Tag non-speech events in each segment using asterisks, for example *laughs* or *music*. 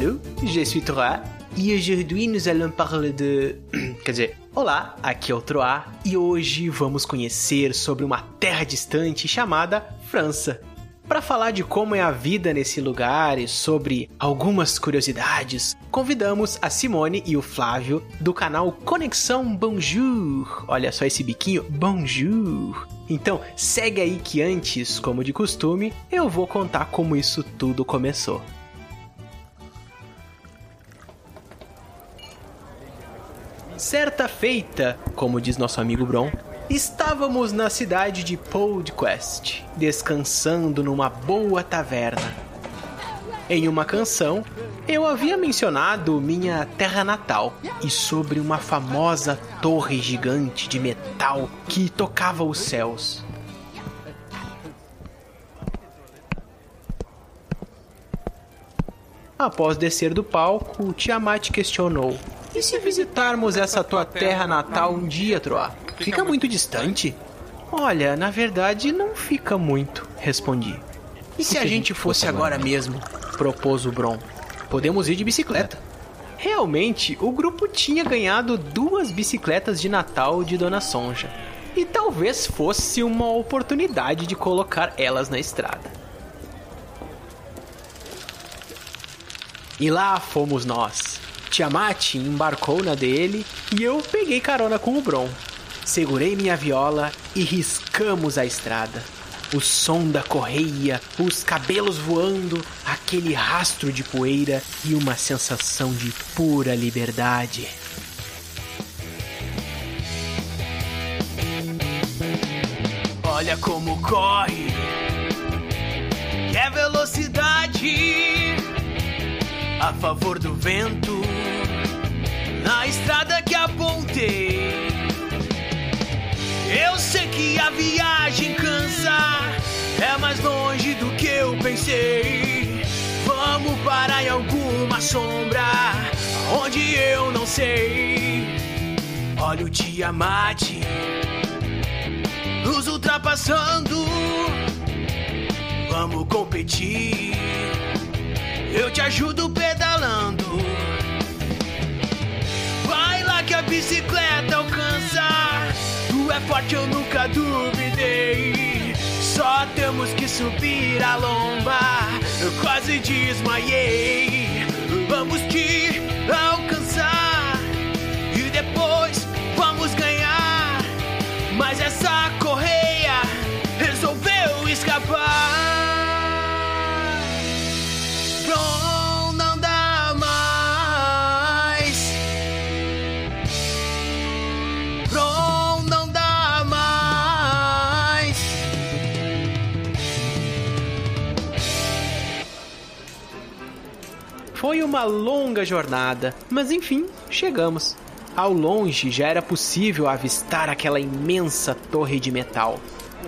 Salut, je suis Troa e aujourd'hui nous allons parler de. *clears throat* Quer dizer, olá, aqui é o Troa e hoje vamos conhecer sobre uma terra distante chamada França. Para falar de como é a vida nesse lugar e sobre algumas curiosidades, convidamos a Simone e o Flávio do canal Conexão Bonjour. Olha só esse biquinho, Bonjour. Então, segue aí que antes, como de costume, eu vou contar como isso tudo começou. Certa feita, como diz nosso amigo Bron, estávamos na cidade de Podcast, descansando numa boa taverna. Em uma canção, eu havia mencionado minha terra natal e sobre uma famosa torre gigante de metal que tocava os céus. Após descer do palco, Tiamat questionou: E se visitarmos essa tua terra natal um dia, Troá? Fica muito distante? Olha, na verdade não fica muito, respondi. E se a gente fosse agora mesmo? propôs o Bron. Podemos ir de bicicleta. Realmente, o grupo tinha ganhado duas bicicletas de Natal de Dona Sonja. E talvez fosse uma oportunidade de colocar elas na estrada. E lá fomos nós. Tiamat embarcou na dele e eu peguei carona com o Bron. Segurei minha viola e riscamos a estrada. O som da correia, os cabelos voando, aquele rastro de poeira e uma sensação de pura liberdade. Olha como corre, que é velocidade a favor do vento na estrada que apontei. Eu sei que a viagem cansa, é mais longe do que eu pensei. Vamos parar em alguma sombra, onde eu não sei. Olha o Tiamat nos ultrapassando. Vamos competir. Eu te ajudo pedalando. Vai lá que a bicicleta alcança. Tu é forte, eu nunca duvidei. Só temos que subir a lomba. Eu quase desmaiei. Vamos te Foi uma longa jornada, mas enfim, chegamos. Ao longe já era possível avistar aquela imensa torre de metal.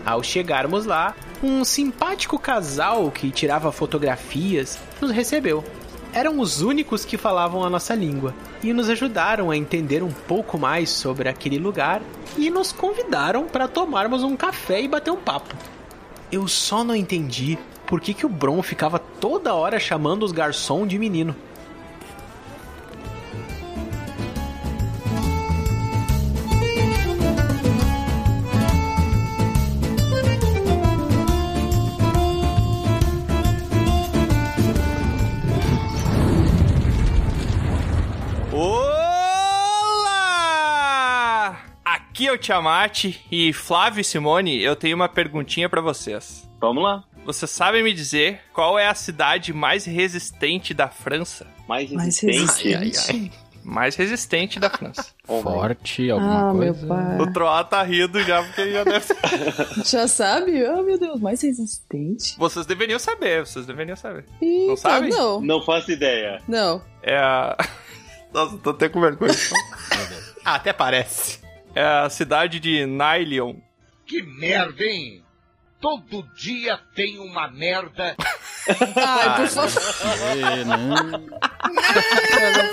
Ao chegarmos lá, um simpático casal que tirava fotografias nos recebeu. Eram os únicos que falavam a nossa língua e nos ajudaram a entender um pouco mais sobre aquele lugar e nos convidaram para tomarmos um café e bater um papo. Eu só não entendi por que, que o Bron ficava toda hora chamando os garçom de menino. Olá! Aqui é o Tiamat e Flávio e Simone, eu tenho uma perguntinha pra vocês. Vamos lá. Vocês sabem me dizer qual é a cidade mais resistente da França? Mais Mais resistente. resistente. Mais resistente da França. *laughs* Forte, alguma Ah, meu coisa. pai. O Troá tá rindo já porque já deve *laughs* Já sabe? Oh, meu Deus, mais resistente. Vocês deveriam saber, vocês deveriam saber. Eita, sabem? Não, Não faço ideia. não. É a. *laughs* Nossa, tô até com vergonha. Ah, até parece. É a cidade de Nailion. Que merda, hein? Todo dia tem uma merda. Ai, por favor. Ê, não.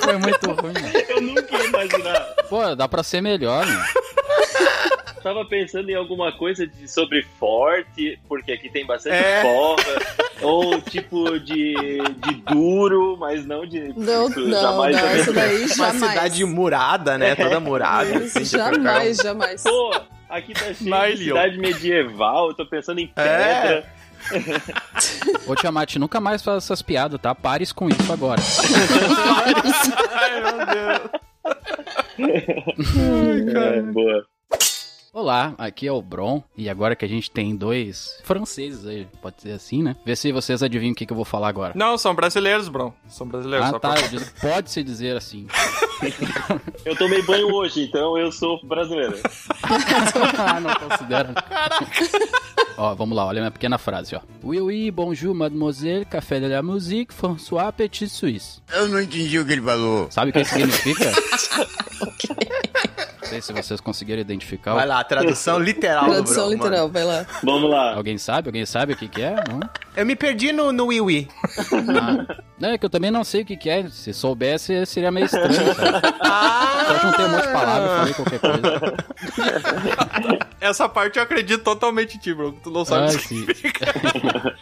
Foi muito ruim. Eu nunca ia imaginar. Pô, dá pra ser melhor, mano. tava pensando em alguma coisa de, sobre forte, porque aqui tem bastante É. forra, ou tipo de, de duro, mas não de. Não, não, jamais não, isso daí Uma jamais. cidade murada, né? Toda murada. Isso, assim, jamais, jamais. Pô, aqui tá cheio de cidade medieval, eu tô pensando em É. pedra. *laughs* Ô, Tiamat, nunca mais faz essas piadas, tá? Pares com isso agora. *laughs* Ai, meu Deus. *laughs* É, boa. Olá, aqui é o Bron, e agora que a gente tem dois franceses aí, pode ser assim, né? Vê se vocês adivinham o que, que eu vou falar agora. Não, são brasileiros, Bron. São brasileiros. Ah, só tá, pra... eu digo- pode-se dizer assim. *laughs* Eu tomei banho hoje, então eu sou brasileiro. *laughs* ah, não considero. Ó, vamos lá, olha a minha pequena frase, ó. Oui, oui, bonjour, mademoiselle, café de la musique, François Petit Suisse. Eu não entendi o que ele falou. Sabe o que isso significa? Não *laughs* sei se vocês conseguiram identificar. Vai lá, tradução *laughs* literal Tradução Bruno, literal, mano. vai lá. Vamos lá. Alguém sabe? Alguém sabe o que que é? Não? Eu me perdi no, no Wii Wii. Ah, não, é que eu também não sei o que que é. Se soubesse, seria meio estranho, sabe? *laughs* Só juntei um monte de palavras e falei qualquer coisa. *laughs* Essa parte eu acredito totalmente em ti, Bron. Tu não sabe Ah, o que significa.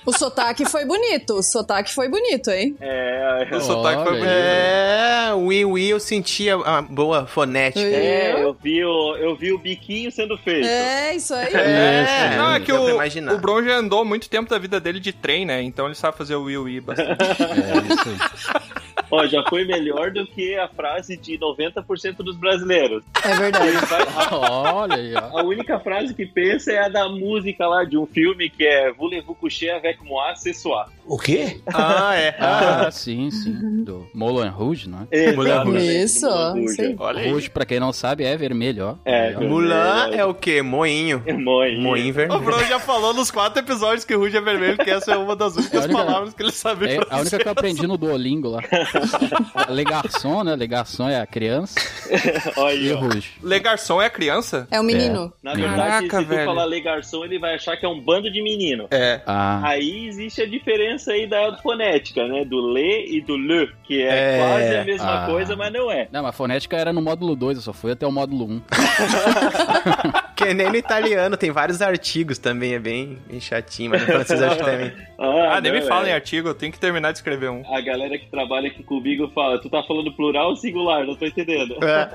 O sotaque foi bonito, o sotaque foi bonito, hein? É, O sotaque foi bonito. É, o Wii Wii eu sentia uma boa fonética. é, eu vi o, eu vi o biquinho sendo feito. É, isso aí. É, Não, é que o, imaginar. o Bron já andou muito tempo da vida dele de trem, né? Então ele sabe fazer o Wii Wii bastante. É isso aí. *laughs* Ó, já foi melhor do que a frase de 90% dos brasileiros. É verdade. Vai- *laughs* Olha aí, ó. a única frase que pensa é a da música lá de um filme que é Voulez-vous coucher avec moi ce soir. O quê? Ah, é. Ah, sim, sim. Do Moulin Rouge, não é? Isso, Moulin isso aí. Rouge. Rouge, pra quem não sabe, é vermelho, ó. É. Mulan é o quê? Moinho. É Moinho. Moinho O vermelho. Bron já falou nos quatro episódios que Ruge é vermelho, que essa é uma das únicas única- palavras que ele sabe É a única que eu aprendi no Duolingo lá. *laughs* *laughs* Le garçon, né? Le garçon é a criança *laughs* Olha aí, o ó. Rouge. Le Garçon é a criança? É um menino. Na verdade, Caraca, se tu velho. falar Le Garçon, ele vai achar que é um bando de menino. É. Ah, Aí existe a diferença aí da fonética, né? Do le e do le, que é, É. quase a mesma Ah. coisa, mas não é. não, mas a fonética era no módulo 2, eu só fui até o módulo 1. Que *laughs* *laughs* nem no italiano, tem vários artigos também, é bem, bem chatinho, mas no francês acho que *laughs* também. Ah, nem não, me fala é. em artigo, eu tenho que terminar de escrever um. A galera que trabalha aqui comigo fala, tu tá falando plural ou singular? Não tô entendendo. É.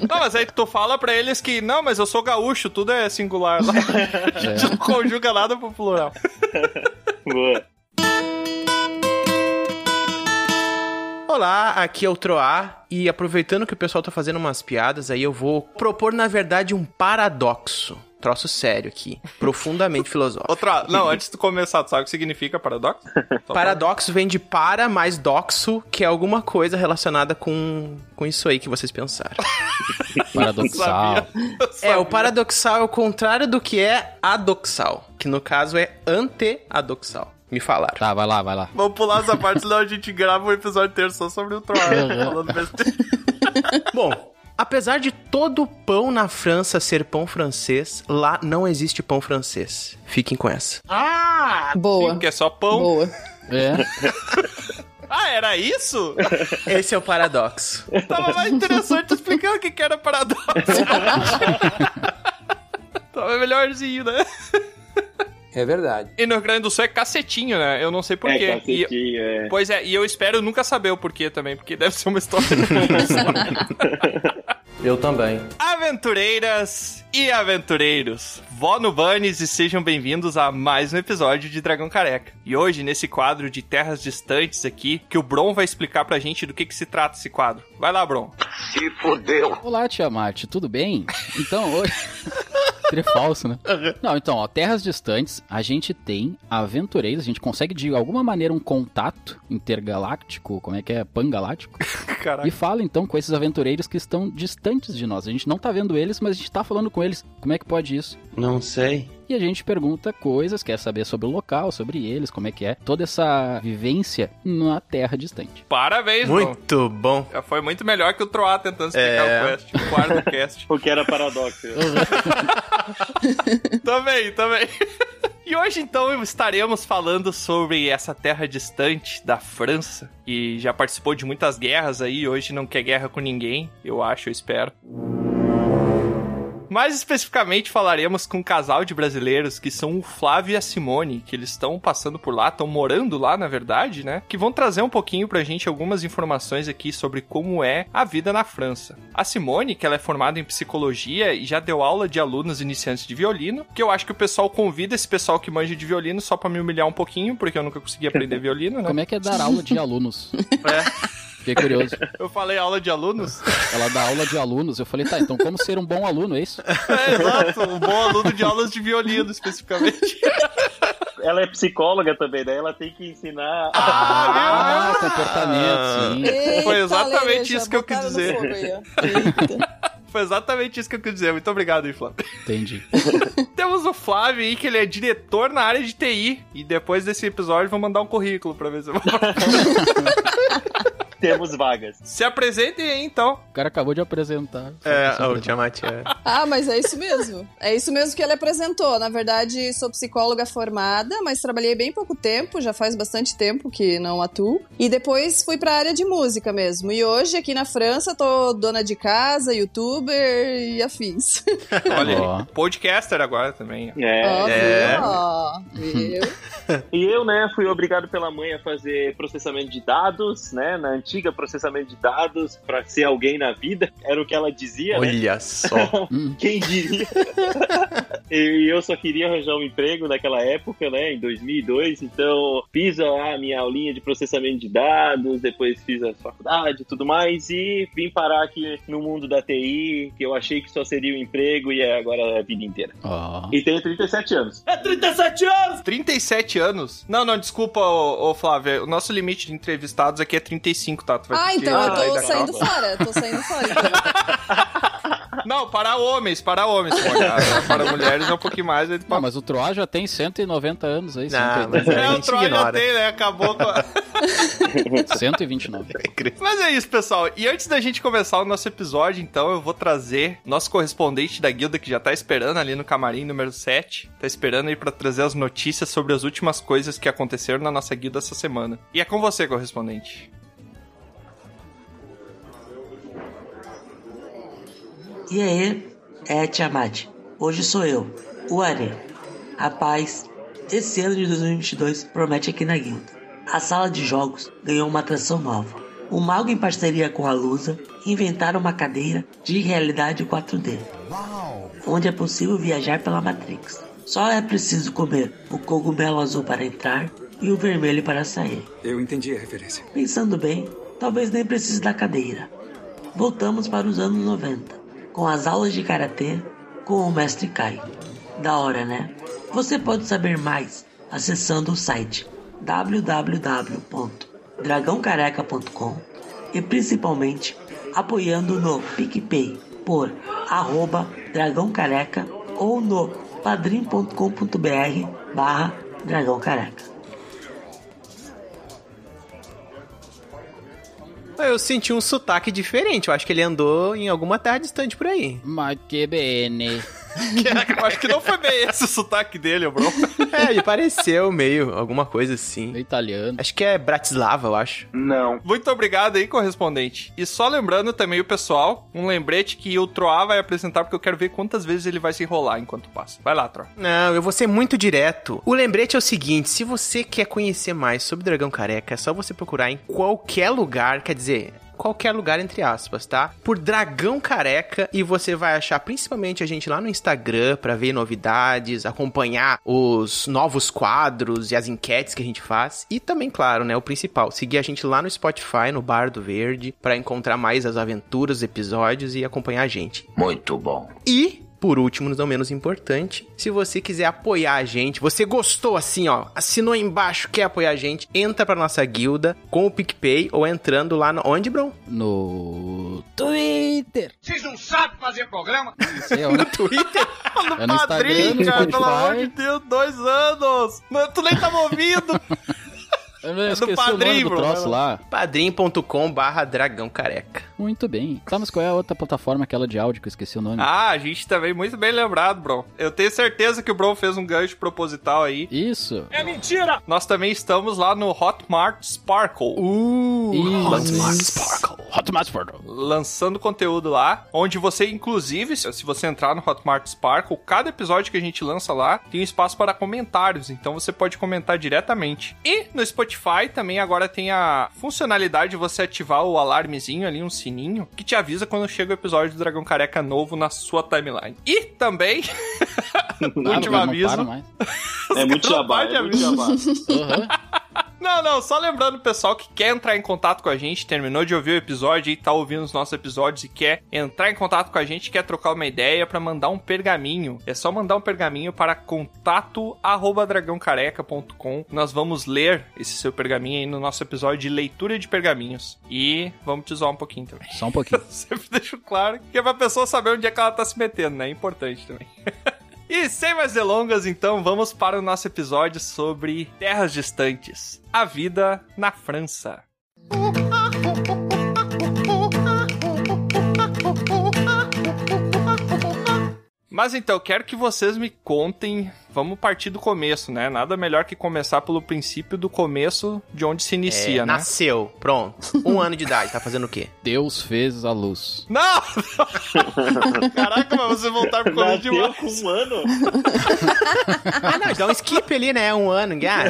*laughs* Não, mas aí tu fala pra eles que, não, mas eu sou gaúcho, tudo é singular lá. A gente não conjuga nada pro plural. Boa. Olá, aqui é o Troá e aproveitando que o pessoal tá fazendo umas piadas aí, eu vou propor na verdade um paradoxo. Troço sério aqui, profundamente *laughs* filosófico. Outra, não, antes de tu começar, tu sabe o que significa paradoxo? *laughs* Paradoxo vem de para mais doxo, que é alguma coisa relacionada com, com isso aí que vocês pensaram. *laughs* Paradoxal. É, o paradoxal é o contrário do que é adoxal, que no caso é anteadoxal. Me falaram. Tá, vai lá, vai lá. Vamos pular essa parte, senão a gente grava um episódio inteiro só sobre o Troar, falando besteira. *laughs* Bom, apesar de todo pão na França ser pão francês, lá não existe pão francês. Fiquem com essa. Boa. Porque é só pão. Boa. É, *laughs* Ah, era isso? Esse é o paradoxo. Tava mais interessante explicando o que que era paradoxo. *laughs* Tava melhorzinho, né? É verdade. E no Rio Grande do Sul é cacetinho, né? Eu não sei É, porquê. E- cacetinho, é. Pois é, e eu espero nunca saber o porquê também, porque deve ser uma história. *laughs* *laughs* Eu também. Aventureiras e aventureiros, vó no Bunnies e sejam bem-vindos a mais um episódio de Dragão Careca. E hoje, nesse quadro de terras distantes aqui, que o Bron vai explicar pra gente do que, que se trata esse quadro. Vai lá, Bron. Se fodeu. Olá, Tiamat, tudo bem? Então, hoje. *laughs* Seria falso, né? Não, então, ó, terras distantes, a gente tem aventureiros, a gente consegue de alguma maneira um contato intergaláctico, como é que é? Pangaláctico? *laughs* Caraca. E fala então com esses aventureiros que estão distantes de nós. A gente não tá vendo eles, mas a gente tá falando com eles. Como é que pode isso? Não sei. E a gente pergunta coisas, quer saber sobre o local, sobre eles, como é que é, toda essa vivência na terra distante. Parabéns. Muito bom. Já foi muito melhor que o Troá tentando explicar É. o quest, o quarto cast. Porque *laughs* era paradoxo. *laughs* também, também. *laughs* E hoje, então, estaremos falando sobre essa terra distante da França, que já participou de muitas guerras aí, hoje não quer guerra com ninguém, eu acho, eu espero. Mais especificamente, falaremos com um casal de brasileiros que são o Flávio e a Simone, que eles estão passando por lá, estão morando lá, na verdade, né? Que vão trazer um pouquinho pra gente algumas informações aqui sobre como é a vida na França. A Simone, que ela é formada em psicologia e já deu aula de alunos iniciantes de violino, que eu acho que o pessoal convida esse pessoal que manja de violino só pra me humilhar um pouquinho, porque eu nunca consegui aprender *laughs* violino, né? Como é que é dar aula de alunos? *laughs* É. Fiquei curioso. Eu falei aula de alunos? Ela dá aula de alunos. Eu falei, tá, então como ser um bom aluno, é isso? *laughs* É, exato. Um bom aluno de aulas de violino, especificamente. Ela é psicóloga também, daí ela tem que ensinar. Ah, comportamento, sim. Eita, Foi exatamente isso que eu quis dizer. *laughs* Foi exatamente isso que eu quis dizer. Muito obrigado, hein, Flávio. Entendi. *laughs* Temos o Flávio aí, que ele é diretor na área de TI. E depois desse episódio, vou mandar um currículo pra ver se eu vou. Temos vagas. *laughs* Se apresentem aí, então. O cara acabou de apresentar. É, o Tiamat é. *laughs* Ah, mas é isso mesmo. É isso mesmo que ele apresentou. Na verdade, sou psicóloga formada, mas trabalhei bem pouco tempo, já faz bastante tempo que não atuo. E depois fui pra área de música mesmo. E hoje, aqui na França, tô dona de casa, youtuber e afins. *laughs* Olha. Podcaster agora também. É. Ó, É. Ó, viu? E eu, né, fui obrigado pela mãe a fazer processamento de dados, né, na antiga processamento de dados, pra ser alguém na vida. Era o que ela dizia, né? Olha só. *laughs* Hum, Quem diria? *laughs* e eu só queria arranjar um emprego naquela época, né, em 2002. Então, fiz lá a minha aulinha de processamento de dados, depois fiz a faculdade e tudo mais, e vim parar aqui no mundo da TI, que eu achei que só seria um emprego e é agora a vida inteira. ó. E tenho 37 anos. 37 anos? Não, não, desculpa, ô, ô, Flávio. O nosso limite de entrevistados aqui é 35, tá? Tu vai Ah, ter que então eu tô saindo calma. fora. Tô saindo fora. Então. *laughs* Não, para homens, para homens. para mulheres é um pouquinho mais. Não, mas o Troá já tem 190 anos aí, Não, mas 180. É, o Troy já tem, né? Acabou com a... *laughs* *laughs* 129. Mas é isso, pessoal. E antes da gente começar o nosso episódio, então, eu vou trazer nosso correspondente da guilda que já tá esperando ali no camarim número 7. Tá esperando aí pra trazer as notícias sobre as últimas coisas que aconteceram na nossa guilda essa semana. E é com você, correspondente. E aí, é Tiamat. Hoje sou eu, o Are. Rapaz, esse ano de 2022 promete aqui na guilda. A sala de jogos ganhou uma atração nova. O Mago, em parceria com a Lusa, inventaram uma cadeira de realidade 4D, onde é possível viajar pela Matrix. Só é preciso comer o cogumelo azul para entrar e o vermelho para sair. Eu entendi a referência. Pensando bem, talvez nem precise da cadeira. Voltamos para os anos 90, com as aulas de karatê com o mestre Kai. Da hora, né? Você pode saber mais acessando o site www.dragãocareca.com e principalmente apoiando no PicPay por arroba Dragão Careca ou no padrim.com.br barra Dragão Careca. Eu senti um sotaque diferente. Eu acho que ele andou em alguma terra distante por aí. Mas que bene. *laughs* Eu acho que não foi bem esse o sotaque dele, bro. *laughs* É, ele pareceu meio alguma coisa assim. É italiano. Acho que é Bratislava, eu acho. Não. Muito obrigado aí, correspondente. E só lembrando também o pessoal, um lembrete que o Troá vai apresentar, porque eu quero ver quantas vezes ele vai se enrolar enquanto passa. Vai lá, Troá. Não, eu vou ser muito direto. O lembrete é o seguinte: se você quer conhecer mais sobre Dragão Careca, é só você procurar em qualquer lugar, quer dizer. Qualquer lugar, entre aspas, tá? Por Dragão Careca e você vai achar principalmente a gente lá no Instagram pra ver novidades, acompanhar os novos quadros e as enquetes que a gente faz. E também, claro, né? O principal, seguir a gente lá no Spotify, no Bar do Verde, pra encontrar mais as aventuras, os episódios e acompanhar a gente. Muito bom. E, por último, não menos importante, se você quiser apoiar a gente, você gostou assim, ó, assinou aí embaixo, quer apoiar a gente, entra pra nossa guilda com o PicPay ou entrando lá no... Onde, bro? No Twitter. Vocês não sabem fazer programa? Não sei onde. Twitter? *laughs* É no Instagram, no cara, pelo amor de. Deus, dois anos! Não, tu nem tava ouvindo! *laughs* Eu não do esqueci o padrinho, nome do bro, troço lá. padrim.com barra dragão careca. Muito bem. Tá, mas qual é a outra plataforma, aquela de áudio que eu esqueci o nome? Ah, a gente também, muito bem lembrado, Bron. Eu tenho certeza que o Bron fez um gancho proposital aí. Isso. Nós também estamos lá no Hotmart Sparkle. Uh, Isso. Sparkle. Hotmart Sparkle. lançando conteúdo lá, onde você, inclusive, se se você entrar no Hotmart Sparkle, cada episódio que a gente lança lá tem um espaço para comentários, então você pode comentar diretamente. E no Spotify também agora tem a funcionalidade de você ativar o alarmezinho ali, um sininho, que te avisa quando chega o episódio do Dragão Careca novo na sua timeline. E também, Ah, *laughs* último aviso. *laughs* É muito jabá, é muito jabá. Aham. Não, não, só lembrando o pessoal que quer entrar em contato com a gente, terminou de ouvir o episódio e tá ouvindo os nossos episódios e quer entrar em contato com a gente, quer trocar uma ideia pra mandar um pergaminho. É só mandar um pergaminho para contato@dragãocareca.com. Nós vamos ler esse seu pergaminho aí no nosso episódio de leitura de pergaminhos. E vamos te zoar um pouquinho também. Só um pouquinho. *laughs* Sempre deixo claro que é pra pessoa saber onde é que ela tá se metendo, né? É importante também. *laughs* E sem mais delongas, então, vamos para o nosso episódio sobre terras distantes. A vida na França. Mas então, quero que vocês me contem. Vamos partir do começo, né? Nada melhor que começar pelo princípio do começo de onde se inicia, É, né? Nasceu, pronto. Um ano de idade, tá fazendo o quê? *laughs* Deus fez a luz. Não! *laughs* Caraca, mas você voltar pro começo Nasceu demais. com um ano? Ah, não, dá um skip ali, né? Um ano, ninguém. *laughs*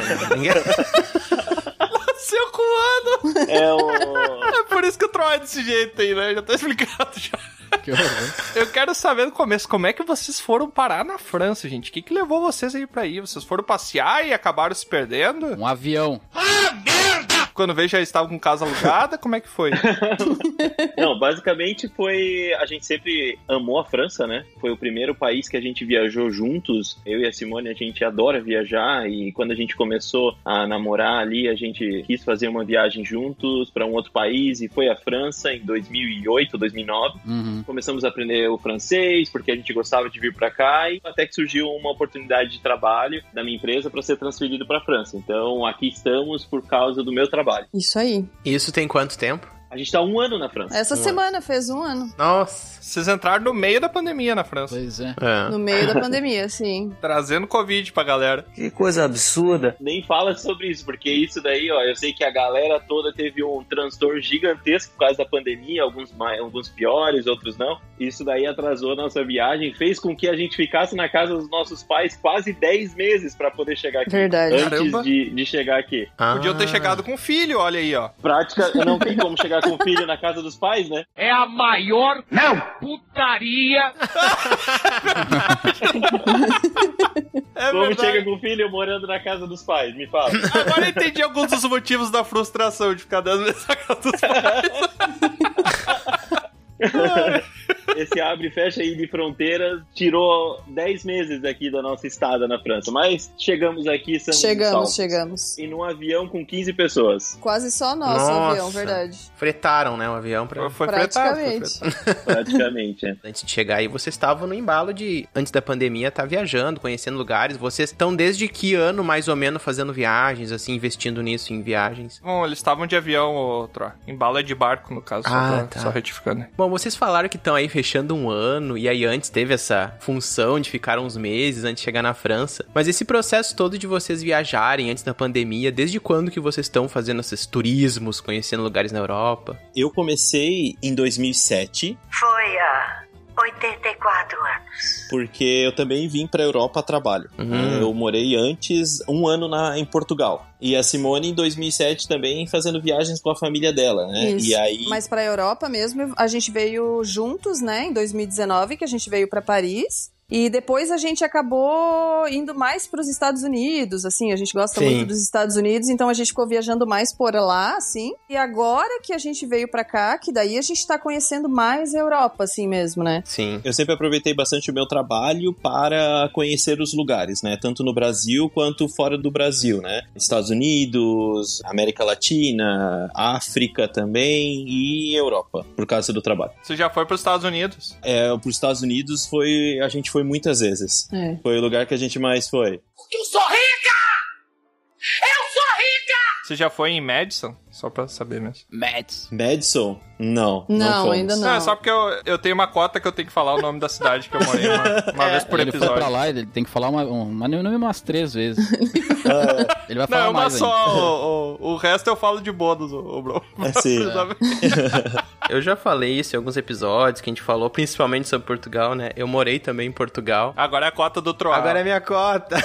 ano! É o... *laughs* É por isso que o Troy é desse jeito aí, né? Já tá explicado já. Que horror. Eu quero saber no começo, como é que vocês foram parar na França, gente? O que, que levou vocês aí pra ir? Vocês foram passear e acabaram se perdendo? Um avião. Quando veio já estavam com casa alugada? Como é que foi? *laughs* Não, basicamente foi. A gente sempre amou a França, né? Foi o primeiro país que a gente viajou juntos. Eu e a Simone, a gente adora viajar. E quando a gente começou a namorar ali, a gente quis fazer uma viagem juntos para um outro país. E foi a França em 2008, 2009. Uhum. Começamos a aprender o francês, porque a gente gostava de vir para cá. E até que surgiu uma oportunidade de trabalho da minha empresa para ser transferido para a França. Então aqui estamos por causa do meu trabalho. Isso aí. Isso tem quanto tempo? A gente tá um ano na França. Essa Um ano. semana fez um ano. Nossa. Vocês entraram no meio da pandemia na França, Pois é. É. No meio da *laughs* pandemia, sim. trazendo Covid pra galera. Que coisa absurda. Nem fala sobre isso, porque isso daí, ó, eu sei que a galera toda teve um transtorno gigantesco por causa da pandemia, alguns mais, alguns piores, outros não. Isso daí atrasou a nossa viagem, fez com que a gente ficasse na casa dos nossos pais quase 10 meses pra poder chegar aqui. Verdade. Antes Caramba. de, de chegar aqui. Ah. Podiam ter chegado com filho, olha aí, ó. Prática, não tem como chegar com o filho na casa dos pais, né? É a maior não. putaria É como verdade. chega com o filho morando na casa dos pais? Me fala. Agora eu entendi alguns dos motivos da frustração de ficar dando essa casa dos pais. *laughs* *laughs* Esse abre e fecha aí de fronteiras tirou 10 meses daqui da nossa estada na França. Mas chegamos aqui, estamos Chegamos, salvos. chegamos. E num avião com 15 pessoas. Quase só nosso Nossa. avião, verdade. Fretaram, né, o avião pra... Foi fretado, foi Praticamente. fretado. *laughs* Praticamente, é. Antes de chegar aí, vocês estavam no embalo de, antes da pandemia, estar viajando, conhecendo lugares. Vocês estão desde que ano, mais ou menos, fazendo viagens, assim, investindo nisso, em viagens? Bom, eles estavam de avião, ô, Tro. Em bala de barco, no caso, só, Ah, pra- tá. só retificando. Bom, vocês falaram que estão aí fechando um ano, e aí antes teve essa função de ficar uns meses antes de chegar na França. Mas esse processo todo de vocês viajarem antes da pandemia, desde quando que vocês estão fazendo esses turismos, conhecendo lugares na Europa? Eu comecei em 2007, Foi há 84 anos. porque eu também vim pra Europa a trabalho. Uhum. Eu morei antes um ano na, em Portugal. E a Simone em 2007 também fazendo viagens com a família dela, né? Isso. E aí Mas pra Europa mesmo, a gente veio juntos, né, em 2019, que a gente veio pra Paris. E depois a gente acabou indo mais para os Estados Unidos, assim, a gente gosta Sim. muito dos Estados Unidos, então a gente ficou viajando mais por lá, assim. E agora que a gente veio pra cá, que daí a gente tá conhecendo mais a Europa, assim mesmo, né? Sim. eu sempre aproveitei bastante o meu trabalho para conhecer os lugares, né? Tanto no Brasil quanto fora do Brasil, né? Estados Unidos, América Latina, África também e Europa, por causa do trabalho. Você já foi pros Estados Unidos? É, para os Estados Unidos foi a gente foi muitas vezes. É. Foi o lugar que a gente mais foi. Eu sou rica! Eu sou rica! Você já foi em Madison? Só pra saber mesmo. Mads. Madison? Não. Não, fomos. ainda Não, não. é só porque eu, eu tenho uma cota que eu tenho que falar o nome da cidade que eu morei uma, uma *laughs* vez por ele foi pra episódio. lá, ele tem que falar uma, uma, mínimo umas três vezes. *laughs* ele vai Não, falar é uma mais ainda. só. O, o, o resto eu falo de bônus, o, o bro. Assim. *laughs* Eu já falei isso em alguns episódios que a gente falou, principalmente sobre Portugal, né? Eu morei também em Portugal. Agora é a cota do Troá. Agora é minha cota.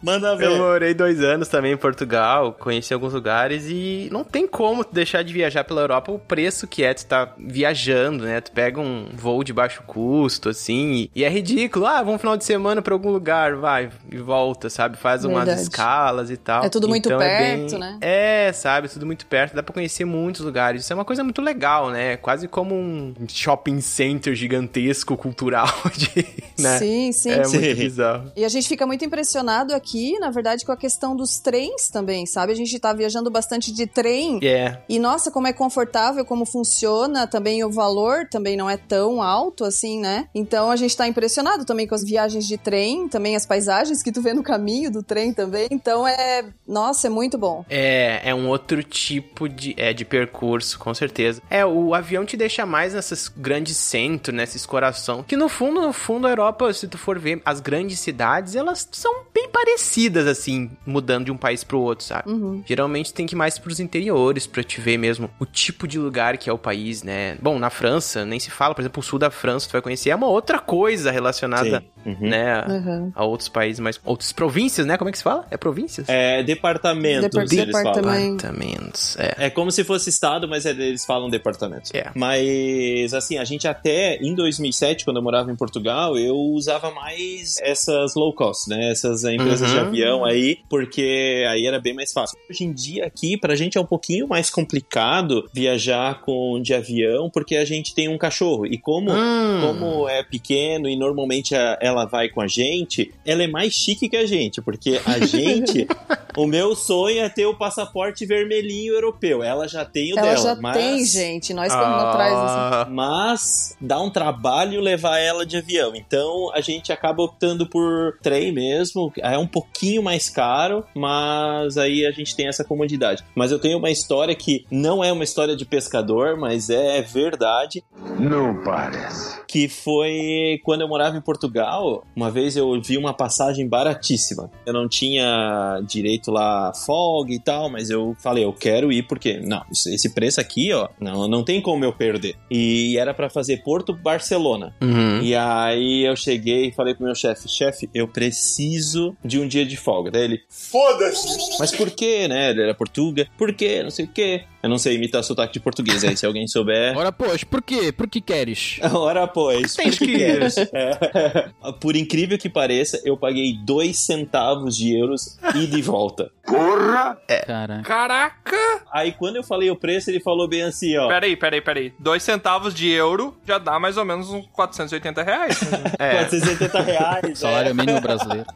Manda ver. Eu morei dois anos também em Portugal, conheci alguns lugares e não tem como deixar de viajar pela Europa o preço que é tu tá viajando, né? Tu pega um voo de baixo custo, assim, e, e é ridículo. Ah, vamos um final de semana pra algum lugar, vai e volta, sabe? Faz umas Verdade. escalas e tal. É tudo muito Então é perto, bem- né? É, sabe? Tudo muito perto, dá pra conhecer muitos lugares. Isso é uma coisa muito legal, né? Quase como um shopping center gigantesco, cultural, *laughs* de, né? Sim, sim. É Sim. muito bizarro. E a gente fica muito impressionado aqui, na verdade, com a questão dos trens também, sabe? A gente tá viajando bastante de trem. É. E nossa, como é confortável, como funciona, também o valor também não é tão alto assim, né? Então a gente tá impressionado também com as viagens de trem, também as paisagens que tu vê no caminho do trem também. Então é, nossa, é muito bom. É, é um outro tipo de, é, de percurso, com certeza. É, o avião te deixa mais nesses grandes centros, nesses coração. Que no fundo, no fundo, a Europa, se tu for ver, as grandes cidades, elas são bem parecidas, assim, mudando de um país pro outro, sabe? Geralmente tem que ir mais pros interiores pra te ver mesmo o tipo de lugar que é o país, né? Bom, na França, nem se fala, por exemplo, o sul da França, tu vai conhecer, é uma outra coisa relacionada, Sim. Uhum. né, a- Uhum. a outros países, mas outras províncias, né? Como é que se fala? É províncias? É departamentos, Depar- eles falam. departamento. Departamentos, é. É como se fosse estado, mas é- eles falam departamento. É. Mas, assim, a gente até em 2007, quando eu morava em Portugal, eu usava mais essas low cost, né? Essas empresas Uhum. de avião aí, porque aí era bem mais fácil. Hoje em dia aqui, pra gente é um pouquinho mais complicado viajar com de avião, porque a gente tem um cachorro. E como, Hum. como é pequeno e normalmente a- ela vai com a gente, ela é mais chique que a gente, porque a gente. *laughs* o meu sonho é ter o passaporte vermelhinho europeu. Ela já tem o Ela dela. já mas... tem, gente. Nós estamos atrás assim. Ah, Mas dá um trabalho levar ela de avião. Então a gente acaba optando por trem mesmo. É um pouquinho mais caro, mas aí a gente tem essa comodidade. Mas eu tenho uma história que não é uma história de pescador, mas é verdade. Não parece. Que foi quando eu morava em Portugal. Uma vez eu vi uma passagem baratíssima. Eu não tinha direito lá a folga e tal, mas eu falei, eu quero ir porque, não, esse preço aqui, ó, não, não tem como eu perder. E era pra fazer Porto-Barcelona. uhum. E aí eu cheguei e falei pro meu chefe, chefe, eu preciso de um dia de folga. Daí ele, foda-se! Mas por quê, né? Ele era português. Por quê? Não sei o quê. Eu não sei imitar sotaque de português aí, se alguém souber. Ora, pois, por quê? Por que queres? *laughs* Ora, pois. Tens por que ir. queres? *laughs* É. Por incrível que pareça, eu paguei dois centavos de euros e de volta. Porra! Caraca. Caraca! Aí quando eu falei o preço, ele falou bem assim, ó. Peraí, peraí, peraí. Dois centavos de euro já dá mais ou menos uns 480 *laughs* reais. É. 480 reais. Salário é. mínimo brasileiro.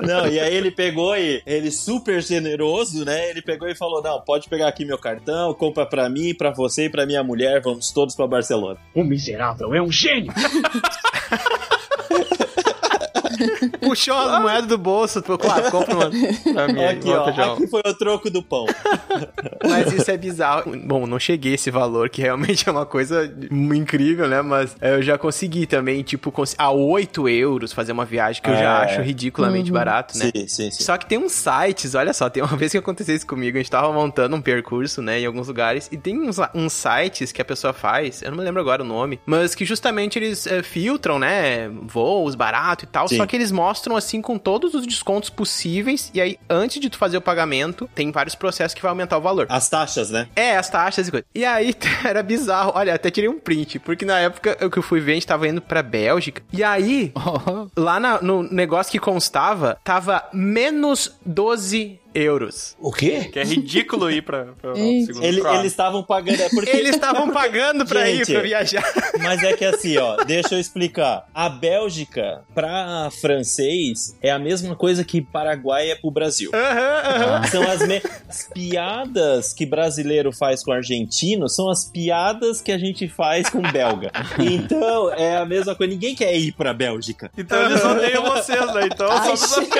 Não, e aí ele pegou e ele super generoso, né? Ele pegou e falou: "Não, pode pegar aqui meu cartão, compra pra mim, pra você e pra minha mulher, vamos todos pra Barcelona". O miserável é um gênio! *laughs* *laughs* Puxou as moedas do bolso, tu, claro, compra uma *laughs* pra mim. Aqui, ó, aqui foi o troco do pão. *laughs* Mas isso é bizarro. Bom, não cheguei a esse valor, que realmente é uma coisa incrível, né? Mas é, eu já consegui também, tipo, cons- a 8 euros fazer uma viagem, que eu já É. acho ridiculamente barato, né? Sim, sim, sim. Só que tem uns sites, olha só, tem uma vez que aconteceu isso comigo, a gente tava montando um percurso, né, em alguns lugares, e tem uns, uns sites que a pessoa faz, eu não me lembro agora o nome, mas que justamente eles eh, filtram, né, voos barato e tal, Sim. Só que eles mostram assim com todos os descontos possíveis, e aí antes de tu fazer o pagamento, tem vários processos que vai aumentar o valor. As taxas, né? É, as taxas e coisa. E aí *laughs* era bizarro. Olha, até tirei um print, porque na época eu que eu fui ver, a gente tava indo pra Bélgica. E aí, *laughs* lá na- no negócio que constava, tava menos 12 euros. O quê? Que é ridículo ir pra, pra *laughs* segundo Ele- eles estavam pagando. É porque... Eles estavam *laughs* pagando pra ir pra viajar. Mas é que assim, ó, deixa eu explicar. A Bélgica, pra francês, é a mesma coisa que Paraguai é pro Brasil. Aham, aham. São as, me... as piadas que brasileiro faz com argentino, são as piadas que a gente faz com belga. Então, é a mesma coisa. Ninguém quer ir pra Bélgica. Então eles odeiam vocês, né? Então Ai, só Jesus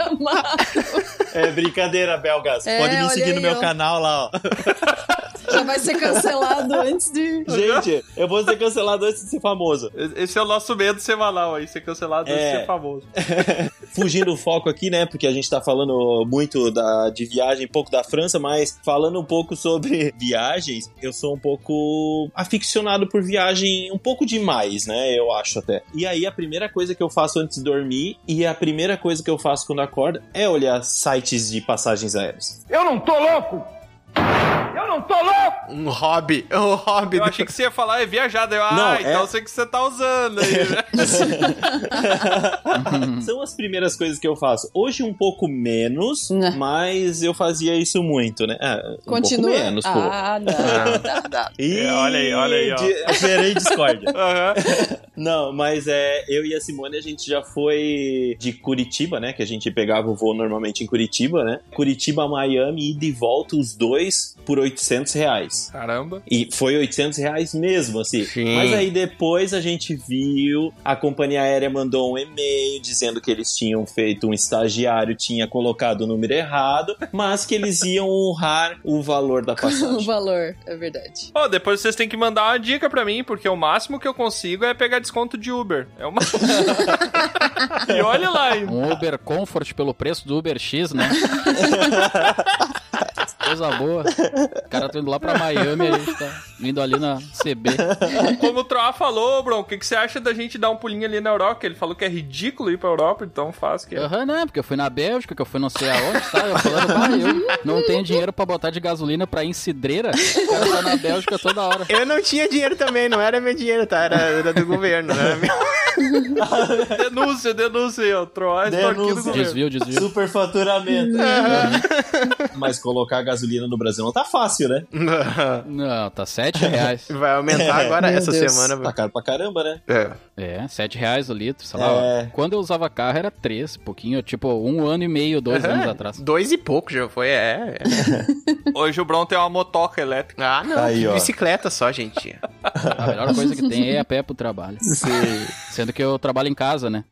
amado. É brincadeira, belgas. É, Pode me seguir no meu canal lá, ó. *laughs* Já vai ser cancelado antes de. Gente, eu vou ser cancelado antes de ser famoso. Esse é o nosso medo semanal aí, ser cancelado e É. ser famoso. *laughs* Fugindo do foco aqui, né? Porque a gente tá falando muito da, de viagem, pouco da França, mas falando um pouco sobre *laughs* viagens, eu sou um pouco aficionado por viagem um pouco demais, né? Eu acho até. E aí a primeira coisa que eu faço antes de dormir e a primeira coisa que eu faço quando acordo é olhar sites de passagens aéreas. Eu não tô louco! Eu não tô louco! Um hobby. Um hobby. Eu achei que você ia falar é viajada. Eu, ah, Não, então é- sei que você tá usando aí, né? *laughs* São as primeiras coisas que eu faço. Hoje um pouco menos, Né. mas eu fazia isso muito, né? Ah, um Continua. pouco menos, pô. ah, não, não, não. Ih, É, olha aí, olha aí, ó. de- Gerei discórdia. *laughs* Aham. Não, mas é, eu e a Simone a gente já foi de Curitiba, né? Que a gente pegava o voo normalmente em Curitiba, né? Curitiba Miami, ida e volta os dois por 800 reais. Caramba. E foi 800 reais mesmo, assim. Sim. Mas aí depois a gente viu, a companhia aérea mandou um e-mail dizendo que eles tinham feito um estagiário, tinha colocado o número errado, mas que eles iam honrar o valor da *laughs* O passagem. valor, é verdade. Ó, depois vocês têm que mandar uma dica pra mim, porque o máximo que eu consigo é pegar desconto de Uber. É uma. *laughs* e olha lá, hein? Um Uber Comfort pelo preço do Uber X, né? *laughs* Coisa boa. O cara tá indo lá pra Miami a gente tá indo ali na CB. Como o Troá falou, Bron, o que, que você acha da gente dar um pulinho ali na Europa? Ele falou que é ridículo ir pra Europa, então faz que. Aham, né? Porque eu fui na Bélgica, que eu fui não sei aonde, tá? Eu falando, bah, eu não tenho dinheiro pra botar de gasolina pra ir em Cidreira. O cara tá na Bélgica toda hora. Eu não tinha dinheiro também, não era meu dinheiro, tá? Era, era do governo, não era meu. *laughs* Denúncia, denúncia aí, ó. Troá Denúncia. governo. Desvio, desvio. Superfaturamento. Mas colocar gasolina no Brasil não tá fácil, né? *laughs* Não, tá 7 reais. Vai aumentar agora Meu essa Deus. semana. Tá caro pra caramba, né? É. É, 7 reais o litro, sei lá. É. Quando eu usava carro era 3, pouquinho, tipo, um ano e meio, dois anos atrás. Dois e pouco já foi, é. é. *laughs* Hoje o Bron tem uma motoca elétrica. Ah, não. Aí, bicicleta só, gente. A melhor coisa que tem é a pé pro trabalho. Sim. Sendo que eu trabalho em casa, né?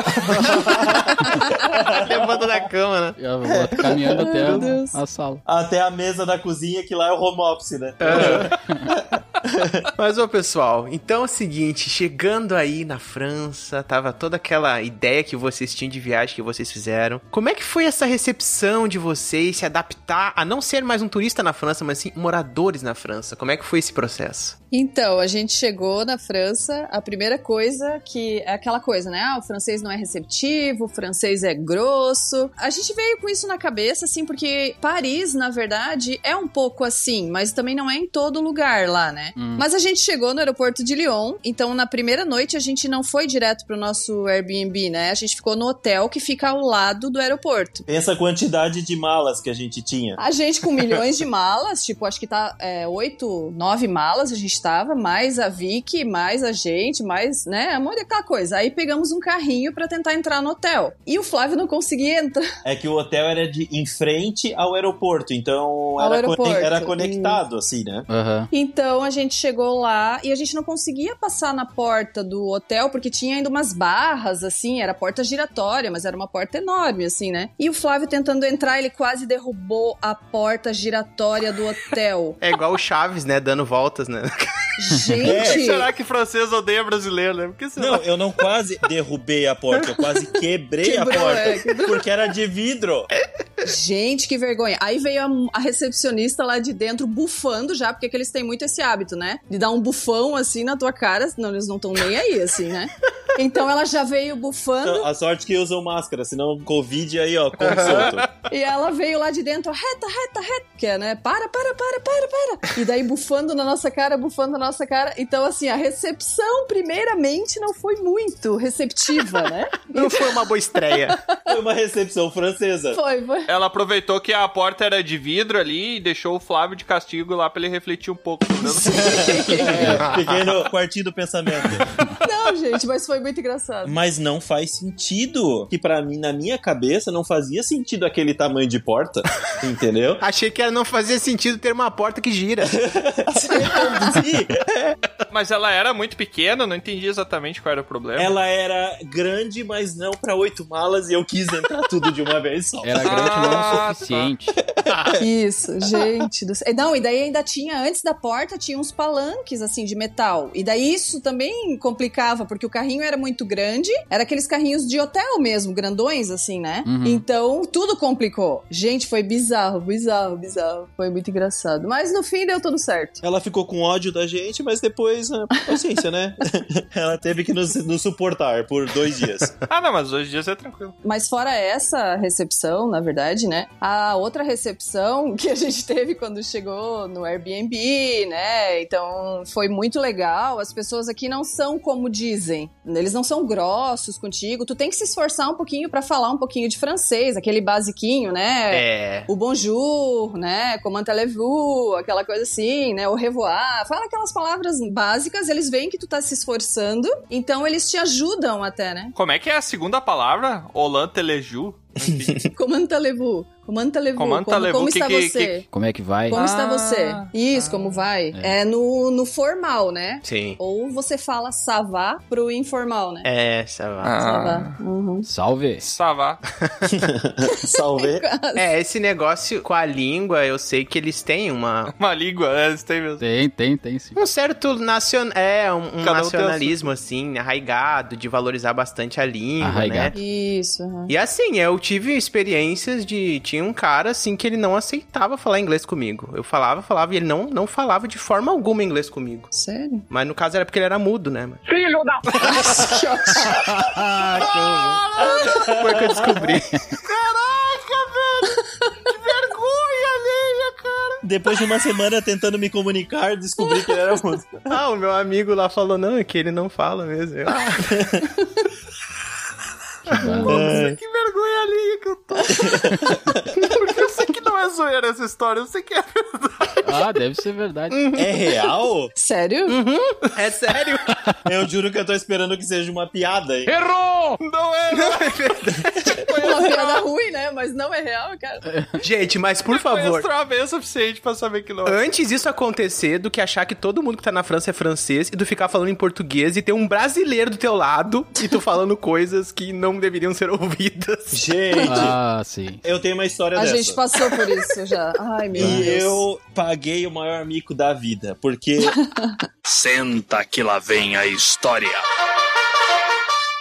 *laughs* Levanta da cama, né? Eu vou caminhando até a- a sala. Até a mesa da cozinha, que lá é o home office, né? *laughs* Mas, ô pessoal, então é o seguinte, chegando aí na França, tava toda aquela ideia que vocês tinham de viagem que vocês fizeram. Como é que foi essa recepção de vocês se adaptar a não ser mais um turista na França, mas sim moradores na França? Como é que foi esse processo? Então, a gente chegou na França, a primeira coisa que é aquela coisa, né? Ah, o francês não é receptivo, o francês é grosso. A gente veio com isso na cabeça, assim, porque Paris, na verdade, é um pouco assim, mas também não é em todo lugar lá, né? Hum. Mas a gente chegou no aeroporto de Lyon, então na primeira noite a gente não foi direto pro nosso Airbnb, né? A gente ficou no hotel que fica ao lado do aeroporto. Pensa a quantidade de malas que a gente tinha. A gente com milhões de *laughs* malas, tipo, acho que tá é, oito, nove malas a gente tava, mais a Vicky, mais a gente, mais, né, um monte coisa. Aí pegamos um carrinho pra tentar entrar no hotel. E o Flávio não conseguia entrar. *laughs* É que o hotel era de em frente ao aeroporto, então Ao era, aeroporto, cone- era conectado, assim, né? Aham. Então a gente chegou lá e a gente não conseguia passar na porta do hotel porque tinha ainda umas barras, assim, era porta giratória, mas era uma porta enorme, assim, né? E o Flávio tentando entrar, ele quase derrubou a porta giratória do hotel. *laughs* É igual o Chaves, né? Dando voltas, né? Gente! *laughs* Será que francês odeia brasileiro, né? Porque sei Não, eu não quase derrubei a porta, eu quase quebrei a Quebrou, porta. é. Porque era de vidro. Gente, que vergonha. Aí veio a, a recepcionista lá de dentro bufando já, porque que eles têm muito esse hábito, né? De dar um bufão assim na tua cara, senão eles não estão nem aí, assim, né? Então ela já veio bufando A sorte que usam máscara, senão Covid aí, ó, como solto. *laughs* e ela veio lá de dentro, reta, reta, reta, que é, né? Para, para, para, para, para. E daí bufando na nossa cara, bufando na nossa cara. Então, assim, a recepção, primeiramente, não foi muito receptiva, né? *laughs* Não foi uma boa estreia. Foi uma recepção francesa. Foi, foi. Ela aproveitou que a porta era de vidro ali e deixou o Flávio de castigo lá pra ele refletir um pouco. *laughs* É, fiquei no quartinho do pensamento. Não, gente, mas foi muito engraçado. Mas não faz sentido. Que pra mim, na minha cabeça, não fazia sentido aquele tamanho de porta. *laughs* Entendeu? Achei que era- não fazia sentido ter uma porta que gira. *laughs* Conduzir. *laughs* Mas ela era muito pequena, não entendi exatamente qual era o problema. Ela era grande, mas não pra oito malas e eu quis entrar tudo de uma vez só. Era grande Ah, não tá. o suficiente. *laughs* Isso, gente do céu. Não, e daí ainda tinha, antes da porta, tinha uns palanques, assim, de metal. E daí isso também complicava, porque o carrinho era muito grande, era aqueles carrinhos de hotel mesmo, grandões, assim, né? Uhum. Então, tudo complicou. Gente, foi bizarro, bizarro, bizarro. Foi muito engraçado. Mas no fim deu tudo certo. Ela ficou com ódio da gente, mas depois, ah, paciência, né? *laughs* Ela teve que nos, nos suportar por dois dias. Ah, não, mas hoje em dia é tranquilo. Mas fora essa recepção, na verdade, né? A outra recepção que a gente teve quando chegou no Airbnb, né? Então foi muito legal. As pessoas aqui não são como dizem. Eles não são grossos contigo. Tu tem que se esforçar um pouquinho pra falar um pouquinho de francês, aquele basiquinho, né? É. O bonjour, né? Comment allez-vous? Aquela coisa assim, né? O revoar. Fala aquelas palavras básicas, eles veem que tu tá se esforçando, então eles te ajudam até, né? Como é que é a segunda palavra? Olan Teleju? *laughs* Allez-vous? Comment allez-vous? Comment Como, como Que- está que- você? Como é que vai? Como está Ah, você? Isso, como vai? É, no, no formal, né? Sim. Ou você fala savá pro informal, né? É, ça va. Ah. Savá. Uhum. Salve. Savá. *laughs* Salve. É, esse negócio com a língua, eu sei que eles têm uma. *laughs* Uma língua, é, isso tem mesmo. Tem, tem, tem sim. Um certo nacion... é, um, um um nacionalismo, assim, arraigado, de valorizar bastante a língua, Arraigado. né? Isso. uhum. E assim, eu tive experiências de. Tinha um cara, assim, que ele não aceitava falar inglês comigo. Eu falava, falava, e ele não, não falava de forma alguma inglês comigo. Sério? Mas no caso era porque ele era mudo, né? Filho da Que. *laughs* Foi que eu descobri. Depois de uma semana tentando me comunicar, descobri que ele era mudo. ah, o meu amigo lá falou, não, é que ele não fala mesmo. Eu, "Ah, *laughs* É. Que vergonha alheia que eu tô. *laughs* é zoeira essa história, eu sei que é verdade. Ah, deve ser verdade. É real? Sério? é sério? Eu juro que eu tô esperando que seja uma piada aí. Errou! Não é, não é Uma piada ruim, né? Mas não é real, cara. Gente, mas por favor. Conheço uma vez o suficiente pra saber que não é. Antes isso acontecer do que achar que todo mundo que tá na França é francês e tu ficar falando em português e ter um brasileiro do teu lado e tu falando *laughs* coisas que não deveriam ser ouvidas. Gente, Ah, sim. eu tenho uma história A dessa. gente passou por isso já. Ai, meu E Deus. eu paguei o maior mico da vida, porque *laughs* Senta que lá vem a história.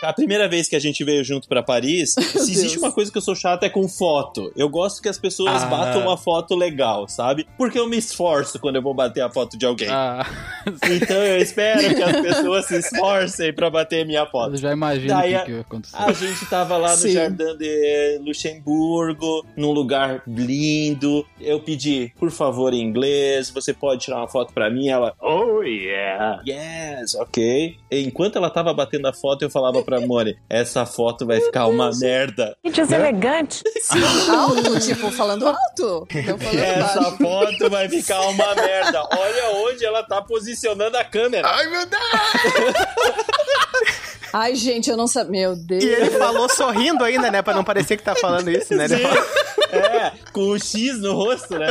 A primeira vez que a gente veio junto pra Paris, *laughs* se existe Deus. uma coisa que eu sou chato é com foto. Eu gosto que as pessoas Ah. batam uma foto legal, sabe? Porque eu me esforço quando eu vou bater a foto de alguém. Ah, *laughs* Então eu espero que as pessoas se esforcem pra bater minha eu foto. já imagino o Daí que, a- que vai acontecer. A gente tava lá no Sim. Jardim de Luxemburgo, num lugar lindo. Eu pedi, por favor, em inglês, você pode tirar uma foto pra mim? Ela, oh yeah, yes, ok. E enquanto ela tava batendo a foto, eu falava pra Mori, essa foto vai ficar uma merda. Que deselegante. *laughs* Alto, tipo, falando alto. Falando Essa baixo. foto vai ficar uma merda. Olha onde ela tá posicionando a câmera. Ai, meu Deus! *laughs* Ai, gente, eu não sabia. Meu Deus. E ele falou sorrindo ainda, né? Pra não parecer que tá falando isso, né? Ele Sim. falou, É, com o X no rosto, né?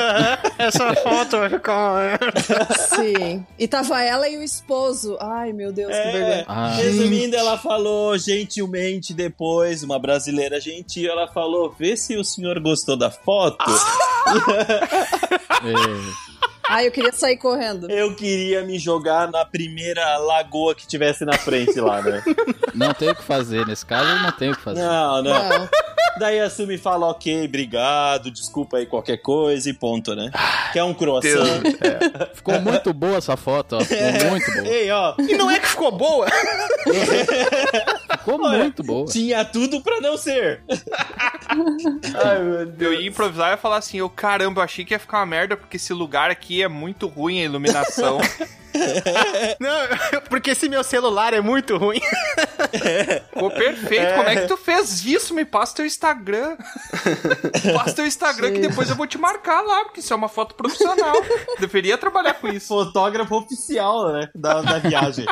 Essa foto vai ficar. Sim. E tava ela e o esposo. Ai, meu Deus, que É, vergonha. Ah. resumindo, ela falou gentilmente depois, uma brasileira gentil, ela falou: vê se o senhor gostou da foto. *laughs* É. Ai, eu queria sair correndo. Eu queria me jogar na primeira lagoa que tivesse na frente lá, né? *laughs* Não tem o que fazer. Nesse caso, não tem o que fazer. Não, não. Não. Daí a Sumi fala, ok, obrigado, desculpa aí qualquer coisa e ponto, né? Quer um croissant? *laughs* Ficou muito boa essa foto, ó. Ficou muito boa. Ei, ó, E não é que ficou boa? *laughs* Ficou muito boa. tinha tudo pra não ser. Ai, meu Deus. Eu ia improvisar e ia falar assim, eu caramba, eu achei que ia ficar uma merda, porque esse lugar aqui é muito ruim a iluminação. *laughs* Não, porque esse meu celular é muito ruim. Ficou perfeito. Como é que tu fez isso? Me passa teu Instagram. *laughs* passa teu Instagram que depois eu vou te marcar lá, porque isso é uma foto profissional. Deveria trabalhar com isso. Fotógrafo oficial, né? Da, da viagem.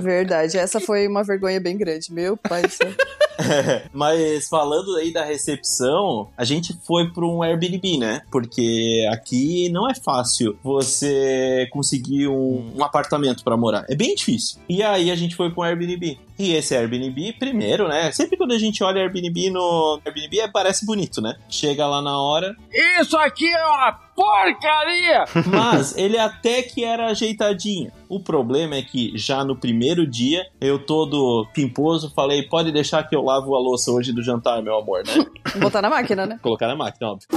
Verdade, essa foi uma vergonha bem grande. Meu pai do céu. *laughs* Mas falando aí da recepção, a gente foi para um Airbnb, né? Porque aqui não é fácil você conseguir um, um apartamento para morar. É bem difícil. E aí a gente foi para um Airbnb. E esse Airbnb, primeiro, né? Sempre quando a gente olha Airbnb no Airbnb, é, parece bonito, né? Chega lá na hora. Isso aqui é uma porcaria! *laughs* Mas ele até que era ajeitadinho. O problema é que já no primeiro dia, eu todo pimposo, falei: pode deixar que eu lavo a louça hoje do jantar, meu amor, né? Botar na máquina, né? Colocar na máquina, óbvio.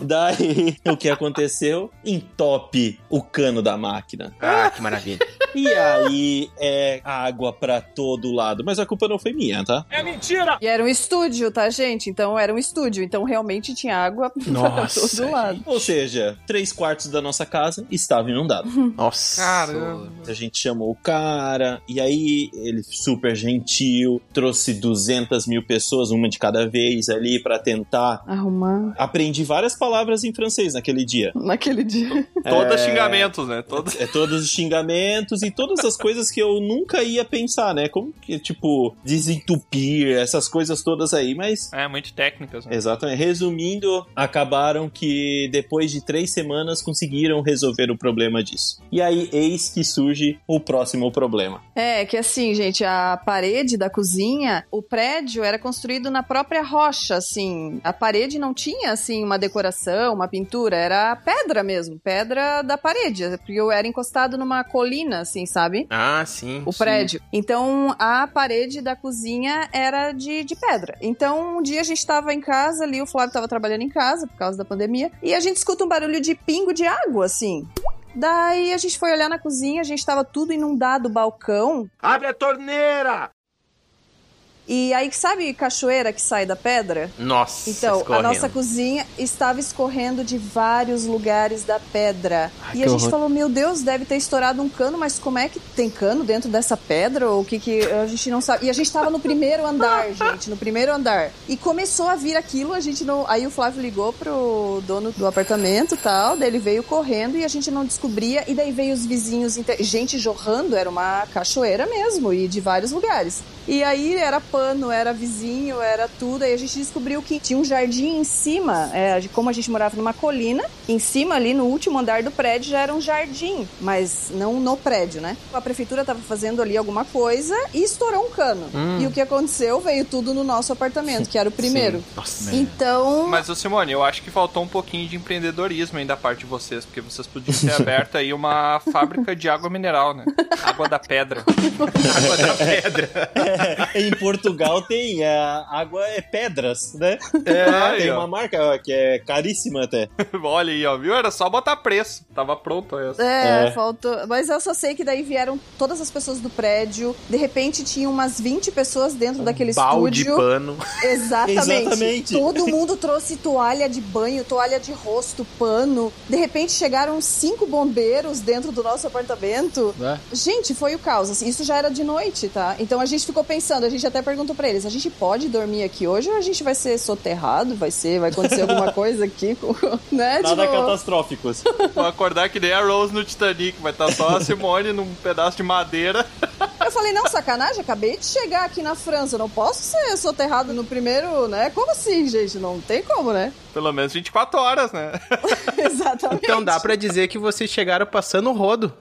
Daí, *laughs* o que aconteceu? Entope o cano da máquina. Ah, que maravilha. E aí é água pra todo lado. Mas a culpa não foi minha, tá? É mentira! E era um estúdio, tá, gente? Então era um estúdio. Então realmente tinha água *laughs* pra Nossa, todo lado. Ou seja, três quartos da nossa casa estava inundado. *laughs* Nossa. Caramba. A gente chamou o cara, e aí ele super gentil, trouxe 200 mil pessoas, uma de cada vez ali, pra tentar. Arrumar Aprendi várias palavras em francês naquele dia. naquele dia. *laughs* Todas É. xingamentos, né? Todas. É todos os xingamentos e todas as coisas que eu nunca ia pensar, né? Como que, tipo, desentupir, essas coisas todas aí, mas. É, muito técnicas, né? Exatamente. Resumindo, acabaram que depois de três semanas conseguiram resolver o problema disso. E aí, eis que surge o próximo problema. É, que assim, gente, a parede da cozinha, o prédio era construído na própria rocha, assim. A parede não tinha, assim, uma decoração, uma pintura, era pedra mesmo, pedra da parede, porque eu era encostado numa colina, assim, sabe? Ah, sim. O sim. prédio. Então, a parede da cozinha era de, de pedra. Então, um dia a gente tava em casa ali, o Flávio tava trabalhando em casa por causa da pandemia, e a gente escuta um barulho de pingo de água, assim. Daí a gente foi olhar na cozinha, a gente tava tudo inundado, o balcão, Abre a torneira! E aí, sabe cachoeira que sai da pedra? Nossa. Então, a escorrendo. nossa cozinha estava escorrendo de vários lugares da pedra. Ai, e a gente horror. falou, meu Deus, deve ter estourado um cano, mas como é que tem cano dentro dessa pedra? Ou o que que a gente não sabe? E a gente tava no primeiro andar, *laughs* gente, no primeiro andar. E começou a vir aquilo, a gente não... Aí o Flávio ligou pro dono do apartamento e tal, daí ele veio correndo e a gente não descobria. E daí veio os vizinhos, gente jorrando, era uma cachoeira mesmo, e de vários lugares. E aí era pano, era vizinho, era tudo. Aí a gente descobriu que tinha um jardim em cima. É, de como a gente morava numa colina, em cima ali no último andar do prédio já era um jardim, mas não no prédio, né? A prefeitura tava fazendo ali alguma coisa e estourou um cano. Hum. E o que aconteceu? Veio tudo no nosso apartamento, que era o primeiro. Sim. Nossa. Então, Mas, ô Simone, eu acho que faltou um pouquinho de empreendedorismo aí da parte de vocês, porque vocês podiam ter *laughs* aberto aí uma fábrica de água mineral, né? Água da pedra. *laughs* Água da pedra. em Portugal tem a água é pedras, né? É, *laughs* aí, tem ó. uma marca ó, que é caríssima até. *laughs* Olha aí, ó, viu? Era só botar preço. Tava pronto essa. É, É. faltou. Mas eu só sei que daí vieram todas as pessoas do prédio. De repente tinha umas 20 pessoas dentro daquele Balde de estúdio. pano. *laughs* Exatamente. Exatamente. Todo mundo trouxe toalha de banho, toalha de rosto, pano. De repente chegaram cinco bombeiros dentro do nosso apartamento. É. Gente, foi o caos. assim, isso já era de noite, tá? Então a gente ficou pensando, a gente até perguntou pra eles: a gente pode dormir aqui hoje ou a gente vai ser soterrado? Vai ser, vai acontecer alguma *laughs* coisa aqui? com- *laughs* né? Nada Tipo, catastróficos. Vou acordar que nem a Rose no Titanic. Vai estar só a Simone num pedaço de madeira. Eu falei, não, sacanagem, acabei de chegar aqui na França, eu não posso ser soterrado no primeiro, né? Como assim, gente? Não tem como, né? Pelo menos 24 horas, né? *laughs* Exatamente. Então dá pra dizer que vocês chegaram passando o rodo.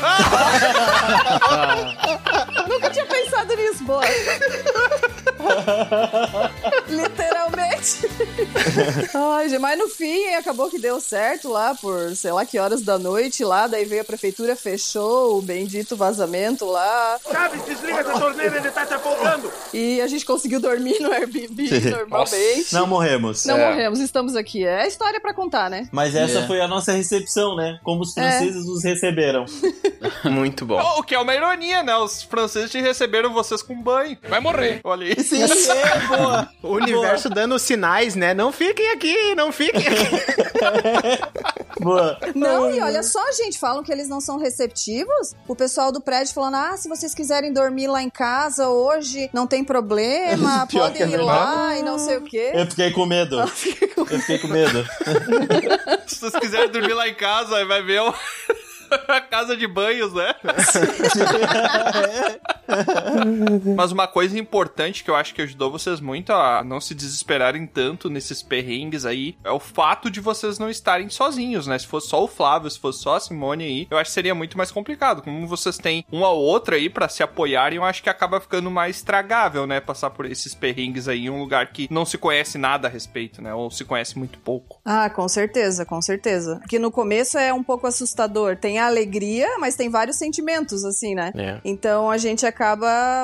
*laughs* Nunca tinha pensado nisso, boa. *laughs* Literalmente. Ai, mas no fim acabou que deu certo lá por sei lá que horas da noite lá. Daí veio a prefeitura, fechou o bendito vazamento lá. Chaves, desliga essa torneira, ele tá te afogando! E a gente conseguiu dormir no Airbnb normalmente. Não morremos. Não É. morremos, estamos aqui. É história pra contar, né? Mas essa É. foi a nossa recepção, né? Como os franceses nos receberam. *laughs* Muito bom. O que é uma ironia, né? Os franceses te receberam vocês com banho. Vai morrer. Olha aí. Sim, é, boa. O universo dando sinais, né? Não fiquem aqui, não fiquem aqui. *laughs* Boa. Não, e olha só, gente, falam que eles não são receptivos. O pessoal do prédio falando: ah, se vocês quiserem dormir lá em casa hoje, não tem problema, *laughs* que é podem ir lá e não sei o quê. Eu fiquei com medo. *laughs* Eu fiquei com medo. Se vocês quiserem dormir lá em casa, aí vai ver o- a casa de banhos, né? *laughs* Mas uma coisa importante que eu acho que ajudou vocês muito a não se desesperarem tanto nesses perrengues aí é o fato de vocês não estarem sozinhos, né? Se fosse só o Flávio, se fosse só a Simone aí, eu acho que seria muito mais complicado. Como vocês têm uma ou outra aí pra se apoiarem, eu acho que acaba ficando mais tragável, né? Passar por esses perrengues aí em um lugar que não se conhece nada a respeito, né? Ou se conhece muito pouco. Ah, com certeza, com certeza. Porque no começo é um pouco assustador. Tem a alegria, mas tem vários sentimentos, assim, né? É. Então a gente acaba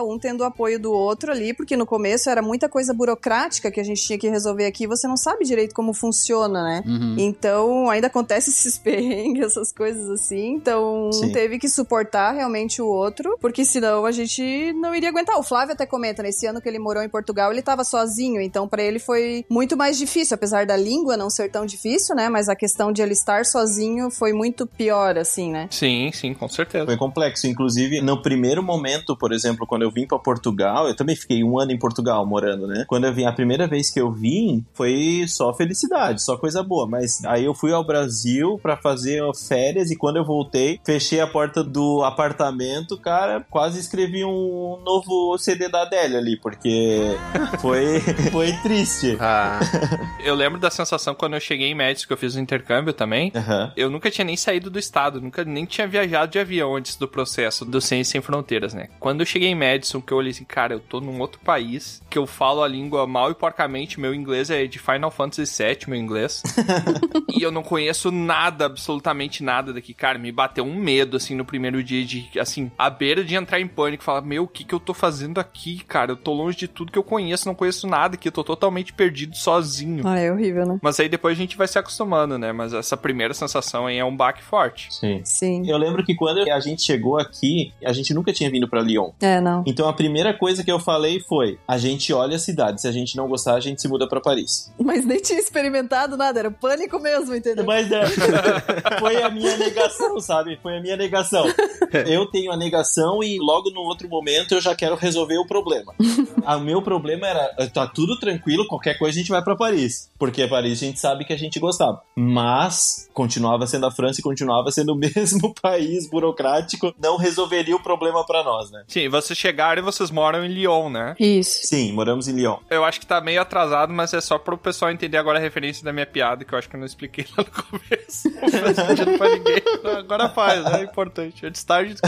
um tendo o apoio do outro ali, porque no começo era muita coisa burocrática que a gente tinha que resolver aqui, e você não sabe direito como funciona, né? Uhum. Então ainda acontece *laughs* esses perrengues, essas coisas assim. Então um teve que suportar realmente o outro, porque senão a gente não iria aguentar. O Flávio até comenta, nesse ano que ele morou em Portugal, ele tava sozinho, então pra ele foi muito mais difícil, apesar da língua não ser tão difícil, né? Mas a questão de ele estar sozinho foi muito pior, assim, né? Sim, sim, com certeza. Foi complexo. Inclusive, no primeiro momento, por exemplo, quando eu vim pra Portugal, eu também fiquei um ano em Portugal morando, né? Quando eu vim, a primeira vez que eu vim, foi só felicidade, só coisa boa. Mas aí eu fui ao Brasil pra fazer férias e quando eu voltei, fechei a porta do apartamento, cara, quase escrevi um novo CD da Adélia ali, porque *laughs* foi, foi triste. Ah, Eu lembro da sensação quando eu cheguei em Médici, que eu fiz o intercâmbio também. Aham. Eu nunca tinha nem saído do estado, nunca nem tinha viajado de avião antes do processo do Ciência Sem Fronteiras, né? Quando eu cheguei em Madison, que eu olhei assim, cara, eu tô num outro país, que eu falo a língua mal e porcamente, meu inglês é de Final Fantasy VII, meu inglês. *laughs* e eu não conheço nada, absolutamente nada daqui. Cara, me bateu um medo, assim, no primeiro dia de, assim, à beira de entrar em pânico, falar, meu, o que que eu tô fazendo aqui, cara? Eu tô longe de tudo que eu conheço, não conheço nada aqui, eu tô totalmente perdido sozinho. Ah, é horrível, né? Mas aí depois a gente vai se acostumando, né? Mas essa primeira sensação aí é um baque forte. Sim. Sim. Eu lembro que quando a gente chegou aqui, a gente nunca tinha vindo pra Lyon. É, não. Então a primeira coisa que eu falei foi: a gente olha a cidade, se a gente não gostar, a gente se muda pra Paris. Mas nem tinha experimentado nada, era pânico mesmo, entendeu? Mas é, *laughs* foi a minha negação, sabe? Foi a minha negação. *laughs* Eu tenho a negação e logo no outro momento eu já quero resolver o problema. *laughs* Ah, O meu problema era: tá tudo tranquilo, qualquer coisa a gente vai pra Paris. Porque Paris a gente sabe que a gente gostava. Mas continuava sendo a França e continuava sendo o mesmo país burocrático, não resolveria o problema pra nós, né? Sim, vocês chegaram e vocês moram em Lyon, né? Isso. Sim, moramos em Lyon. Eu acho que tá meio atrasado, mas é só pro pessoal entender agora a referência da minha piada, que eu acho que eu não expliquei *laughs* lá no começo. Não faz sentido pra ninguém. Agora faz, é importante. Antes tarde. *laughs*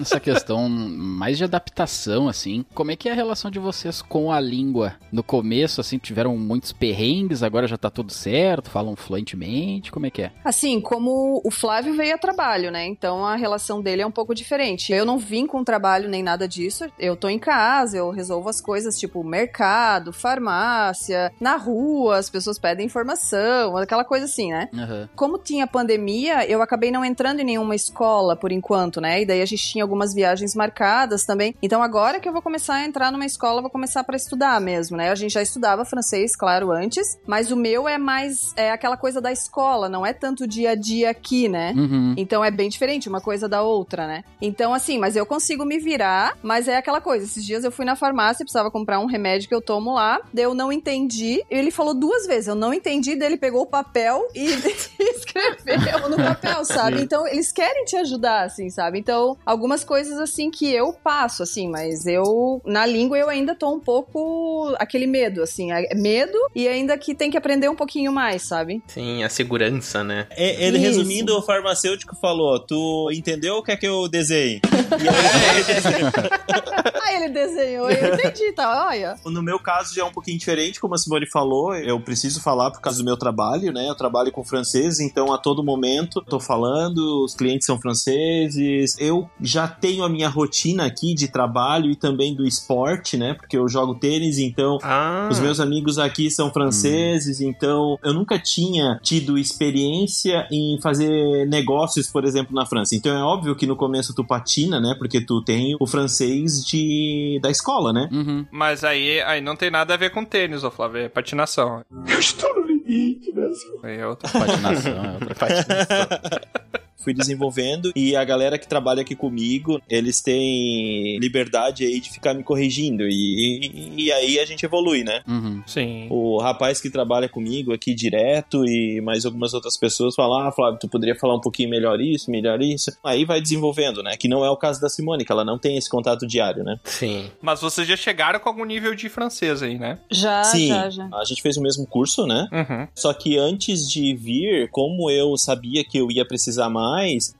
Essa questão mais de adaptação, assim. Como é que é a relação de vocês com a língua? No começo, assim, tiveram muitos perrengues, agora já tá tudo certo, falam fluentemente, como é que é? Assim, como o Flávio veio a trabalho, né? Então a relação dele é um pouco diferente. Eu não vim com trabalho nem nada disso. Eu tô em casa, eu resolvo as coisas tipo mercado, farmácia, na rua, as pessoas pedem informação, aquela coisa assim, né? Aham. Como tinha pandemia, eu acabei não entrando em nenhuma escola por enquanto, né? E daí a gente tinha algumas viagens marcadas também. Então agora que eu vou começar a entrar numa escola, vou começar para estudar mesmo, né? A gente já estudava francês, claro, antes, mas o meu é mais é aquela coisa da escola, não é tanto dia a dia aqui, né? Uhum. Então é bem diferente uma coisa da outra, né? Então, assim, mas eu consigo me virar, mas é aquela coisa. Esses dias eu fui na farmácia, precisava comprar um remédio que eu tomo lá, daí eu não entendi. Ele falou duas vezes, eu não entendi, daí ele pegou o papel e *laughs* escreveu no papel, sabe? Então, eles querem te ajudar, assim, sabe? Então, algumas coisas assim que eu passo, assim, mas eu, na língua, eu ainda tô um pouco aquele medo, assim, é medo e ainda que tem que aprender um pouquinho mais, sabe? sim, a segurança, né? É, Ele, Isso. resumindo, o farmacêutico falou: Tu entendeu o que é que eu desenhei? *laughs* E aí, Aí *laughs* ele desenhou, eu entendi, tá? Olha. no meu caso já é um pouquinho diferente, como a Simone falou. Eu preciso falar por causa do meu trabalho, né? Eu trabalho com francês, então a todo momento tô falando, os clientes são franceses. Eu já já tenho a minha rotina aqui de trabalho e também do esporte, né? Porque eu jogo tênis, então Ah, os meus amigos aqui são franceses, então eu nunca tinha tido experiência em fazer negócios, por exemplo, na França. Então é óbvio que no começo tu patina, né? Porque tu tem o francês de da escola, né? Uhum. Mas aí, aí não tem nada a ver com tênis, ô Flávio, é patinação. Eu estou no limite, né? É outra. Patinação é outra *laughs* Fui desenvolvendo e a galera que trabalha aqui comigo, eles têm liberdade aí de ficar me corrigindo e, e, e aí a gente evolui, né? Uhum. Sim. O rapaz que trabalha comigo aqui direto e mais algumas outras pessoas falam: Ah, Flávio, tu poderia falar um pouquinho melhor isso, melhor isso. Aí vai desenvolvendo, né? Que não é o caso da Simone, que ela não tem esse contato diário, né? sim. Mas vocês já chegaram com algum nível de francês aí, né? Já, Sim, já, já. a gente fez o mesmo curso, né? Uhum. Só que antes de vir, como eu sabia que eu ia precisar mais,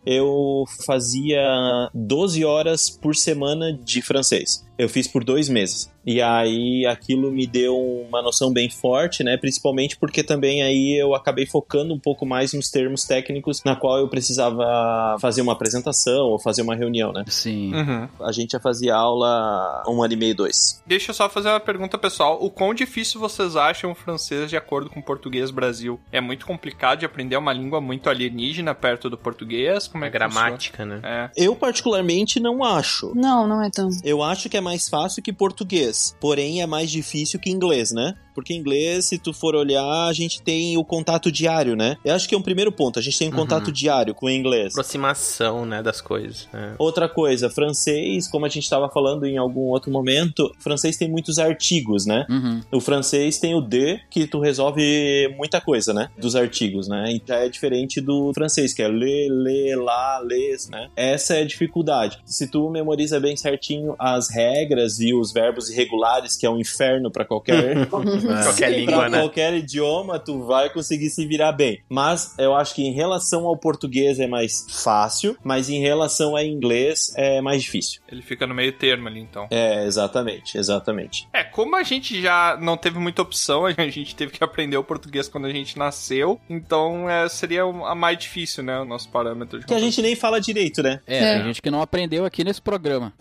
eu fazia 12 horas por semana de francês. Eu fiz por dois meses. E aí aquilo me deu uma noção bem forte, né? Principalmente porque também aí eu acabei focando um pouco mais nos termos técnicos na qual eu precisava fazer uma apresentação ou fazer uma reunião, né? Sim. Uhum. A gente já fazia aula um ano e meio, dois. Deixa eu só fazer uma pergunta pessoal. O quão difícil vocês acham o francês de acordo com o português Brasil? É muito complicado de aprender uma língua muito alienígena perto do português? Como A é que gramática, né? funciona? É. Eu particularmente não acho. Não, não é tão. Eu acho que é mais fácil que português, porém é mais difícil que inglês, né? Porque inglês, se tu for olhar, a gente tem o contato diário, né? Eu acho que é um primeiro ponto, a gente tem um Uhum. contato diário com o inglês. Aproximação, né, das coisas. né? Outra coisa, francês, como a gente estava falando em algum outro momento, francês tem muitos artigos, né? Uhum. O francês tem o de, que tu resolve muita coisa, né? Dos artigos, né? E já é diferente do francês, que é le, le, la, les, né? Essa é a dificuldade. Se tu memoriza bem certinho as regras e os verbos irregulares, que é um inferno para qualquer *laughs* Qualquer língua, pra né? qualquer idioma, tu vai conseguir se virar bem. Mas eu acho que em relação ao português é mais fácil, mas em relação a inglês é mais difícil. Ele fica no meio termo ali, então. É, exatamente, exatamente. É, como a gente já não teve muita opção, *laughs* a gente teve que aprender o português quando a gente nasceu, então é, seria a mais difícil, né, o nosso parâmetro. De Que a gente nem fala direito, né? É, É. tem gente que não aprendeu aqui nesse programa.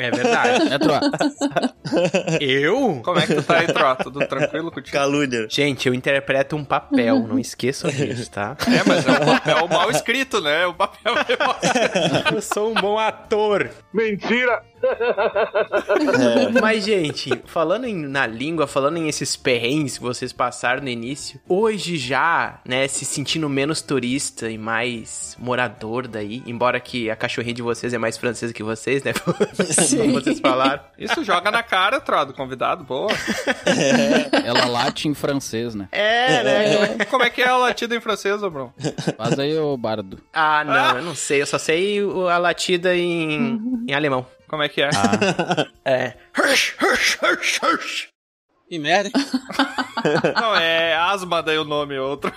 É verdade. É, Troa? Eu? Como é que tu tá aí, Tro? Tudo tranquilo contigo? Calúnia. Gente, eu interpreto um papel, não esqueçam disso, tá? É, mas é um papel mal escrito, né? O papel é *laughs* mal Eu sou um bom ator. Mentira! *laughs* Mas, gente, falando em- na língua, falando em esses perrengues que vocês passaram no início, hoje já, né, se sentindo menos turista e mais morador daí, embora que a cachorrinha de vocês é mais francesa que vocês, né? *laughs* Como vocês falaram. Isso joga na cara, Tro, do convidado, boa. Ela late em francês, né? É, né? Como é que é a latida em francês, ô Bruno? Faz aí, ô bardo. Ah, não, eu não sei, eu só sei a latida em, em alemão. Como é que é? *laughs* É. E merda. *laughs* Não, é asma daí o nome, outro.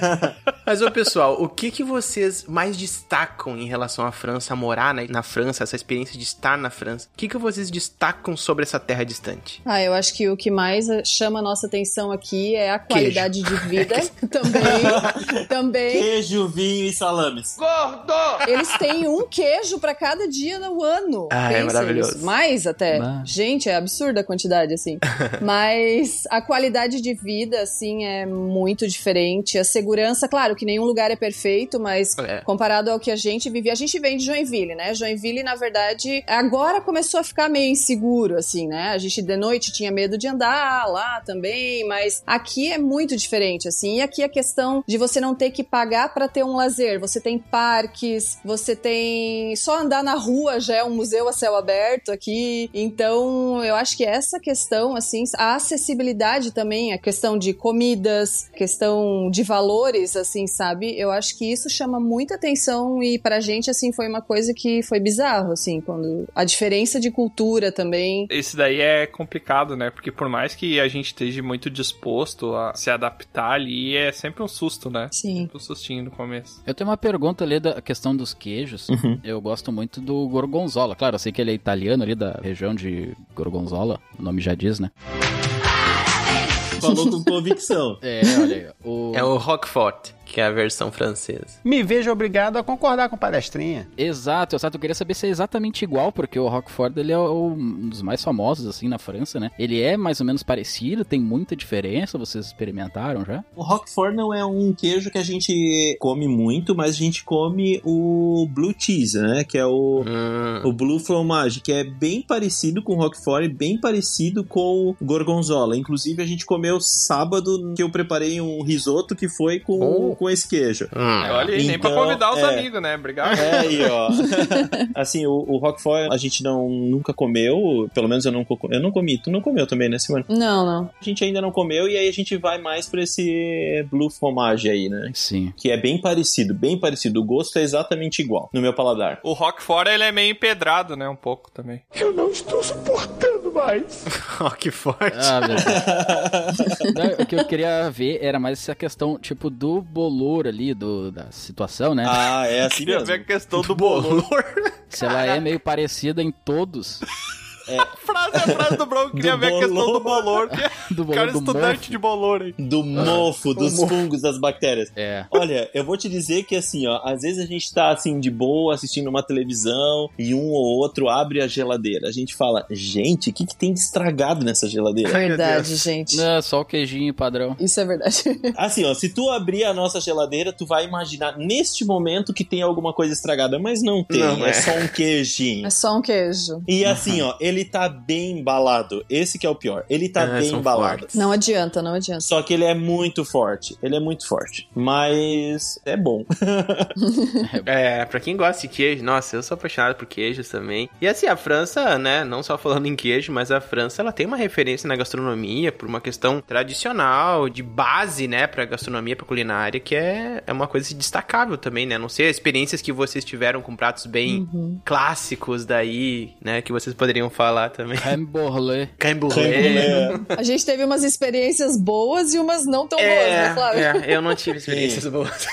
*laughs* Mas, ô pessoal, o que, que vocês mais destacam em relação à França, a morar na, na França, essa experiência de estar na França? O que, que vocês destacam sobre essa terra distante? Ah, eu acho que o que mais eh, chama a nossa atenção aqui é a qualidade de vida. *laughs* também. também. Queijo, vinho e salames. Eles têm um queijo pra cada dia do ano. Ah, é Pensa maravilhoso. nisso. Mais até. Ah. Gente, é absurda a quantidade, assim. Mas a qualidade de vida, assim, é muito diferente. A segurança, claro que nenhum lugar é perfeito, mas É. comparado ao que a gente vive, a gente vem de Joinville, né? Joinville, na verdade, agora começou a ficar meio inseguro, assim, né? A gente de noite tinha medo de andar lá também, mas aqui é muito diferente, assim. E aqui a questão de você não ter que pagar pra ter um lazer. Você tem parques, você tem só andar na rua já é um museu a céu aberto aqui. Então, eu acho que essa questão, assim, a acessibilidade também, a questão de comidas, questão de valores, assim, sabe? Eu acho que isso chama muita atenção e pra gente, assim, foi uma coisa que foi bizarro, assim, quando a diferença de cultura também. Esse daí é complicado, né? Porque por mais que a gente esteja muito disposto a se adaptar ali, é sempre um susto, né? Sim. Um sustinho no começo. Eu tenho uma pergunta ali da questão dos queijos. Eu gosto muito do gorgonzola. Claro, eu sei que ele é italiano ali da região de Gorgonzola. O nome já diz, né? Falou com *laughs* convicção. É, olha aí. O... É o Roquefort, que é a versão francesa. Me vejo obrigado a concordar com palestrinha. Exato, exato. Eu queria saber se é exatamente igual, porque o Roquefort ele é um dos mais famosos, assim, na França, né? Ele é mais ou menos parecido, tem muita diferença, vocês experimentaram já? O Roquefort não é um queijo que a gente come muito, mas a gente come o blue cheese, né? Que é o, Hum. o blue fromage, que é bem parecido com o Roquefort e bem parecido com o gorgonzola. Inclusive, a gente comeu sábado que eu preparei um risoto que foi com, Oh. Com esse queijo. Hum. Olha aí, nem pra Então, convidar os é. amigos, né? Obrigado. É aí, ó. *laughs* assim, o, o Roquefort a gente não, nunca comeu, pelo menos eu não, eu não comi. Tu não comeu também, né, Simone? Não, não. A gente ainda não comeu e aí a gente vai mais pra esse blue fromage aí, né? Sim. Que é bem parecido, bem parecido. O gosto é exatamente igual no meu paladar. O Roquefort, ele é meio empedrado, né? Um pouco também. Eu não estou suportando mais. *laughs* Ó, que forte. Ah, meu Deus. *laughs* Não, o que eu queria ver era mais essa questão, tipo, do bolor ali, do, da situação, né? Ah, é assim Queria mesmo. ver a questão do bolor. *laughs* Se ela é meio parecida em todos. *laughs* frase, a frase do Bron, queria ver a questão do bolor. bolor. Que *laughs* é Do bolor cara do estudante mofo. de bolor aí. Do mofo, *laughs* dos fungos, das bactérias. É. Olha, eu vou te dizer que assim, ó, às vezes a gente tá assim de boa assistindo uma televisão e um ou outro abre a geladeira. A gente fala, gente, o que, que tem de estragado nessa geladeira? Verdade, gente. Não, é só o queijinho padrão. Isso é verdade. Assim, ó, se tu abrir a nossa geladeira, tu vai imaginar neste momento que tem alguma coisa estragada, mas não tem, Não, é. é. só um queijinho. É só um queijo. E assim, ó, ele tá bem embalado. Esse que é o pior. Ele tá Ah, bem embalado. fortes. Não adianta, não adianta. Só que ele é muito forte. Ele é muito forte. Mas é bom. *laughs* É, pra quem gosta de queijo, nossa, eu sou apaixonado por queijos também. E assim, a França, né, não só falando em queijo, mas a França, ela tem uma referência na gastronomia por uma questão tradicional, de base, né, pra gastronomia, pra culinária, que é, é uma coisa destacável também, né? Não sei as experiências que vocês tiveram com pratos bem clássicos daí, né, que vocês poderiam falar também. Crème Borlé. Crème brûlée. A gente teve umas experiências boas e umas não tão boas, né, É, Flávio? é, eu não tive experiências boas.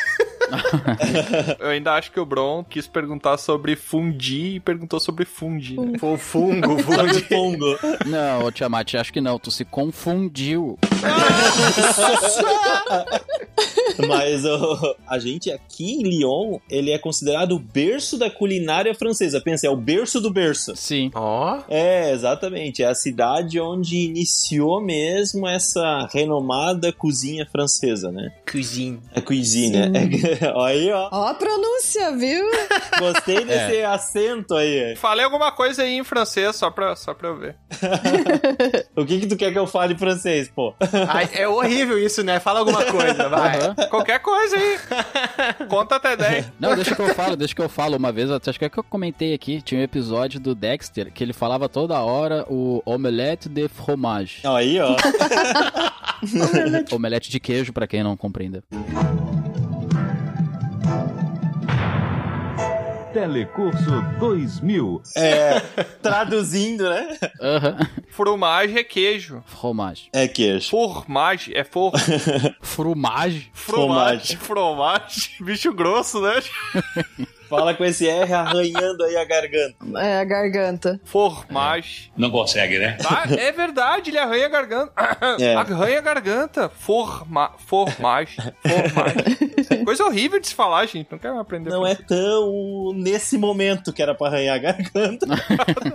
*laughs* Eu ainda acho que o Bron quis perguntar sobre fundir e perguntou sobre fundir. né? Foi fungo, fungo. Pongo. Não, ô Tiamat, acho que não. Tu se confundiu. *laughs* Mas ó, a gente aqui em Lyon, ele é considerado o berço da culinária francesa. Pensa, é o berço do berço. Sim. Ó, É, exatamente. É a cidade onde iniciou mesmo essa renomada cozinha francesa, né? cuisine. A cuisine. É, *laughs* *laughs* aí, ó. Ó a pronúncia, viu? *laughs* Gostei desse acento aí. Falei alguma coisa aí em francês, só pra, só pra eu ver. *laughs* O que que tu quer que eu fale em francês, pô? Ai, é horrível isso, né? Fala alguma coisa, vai. Aham. Qualquer coisa aí. Conta até 10. Não, deixa que eu falo, deixa que eu falo. Uma vez, acho que é que eu comentei aqui, tinha um episódio do Dexter que ele falava toda hora o omelette de fromage. Aí, ó. Omelete de queijo, pra quem não compreendeu. Telecurso 2000. É, *laughs* traduzindo, né? Aham. Fromage é queijo. Fromage. É queijo. Formage é for... *laughs* Fromage? Fromage. Fromage. Bicho grosso, né? *laughs* Fala com esse R arranhando aí a garganta. É, a garganta. Formage. Não consegue, né? Tá? É verdade, ele arranha a garganta. *laughs* É. Arranha a garganta. Forma... Formage. Formage. *laughs* Coisa horrível de se falar, gente. Não quero aprender. Não é tão nesse momento que era pra arranhar a garganta.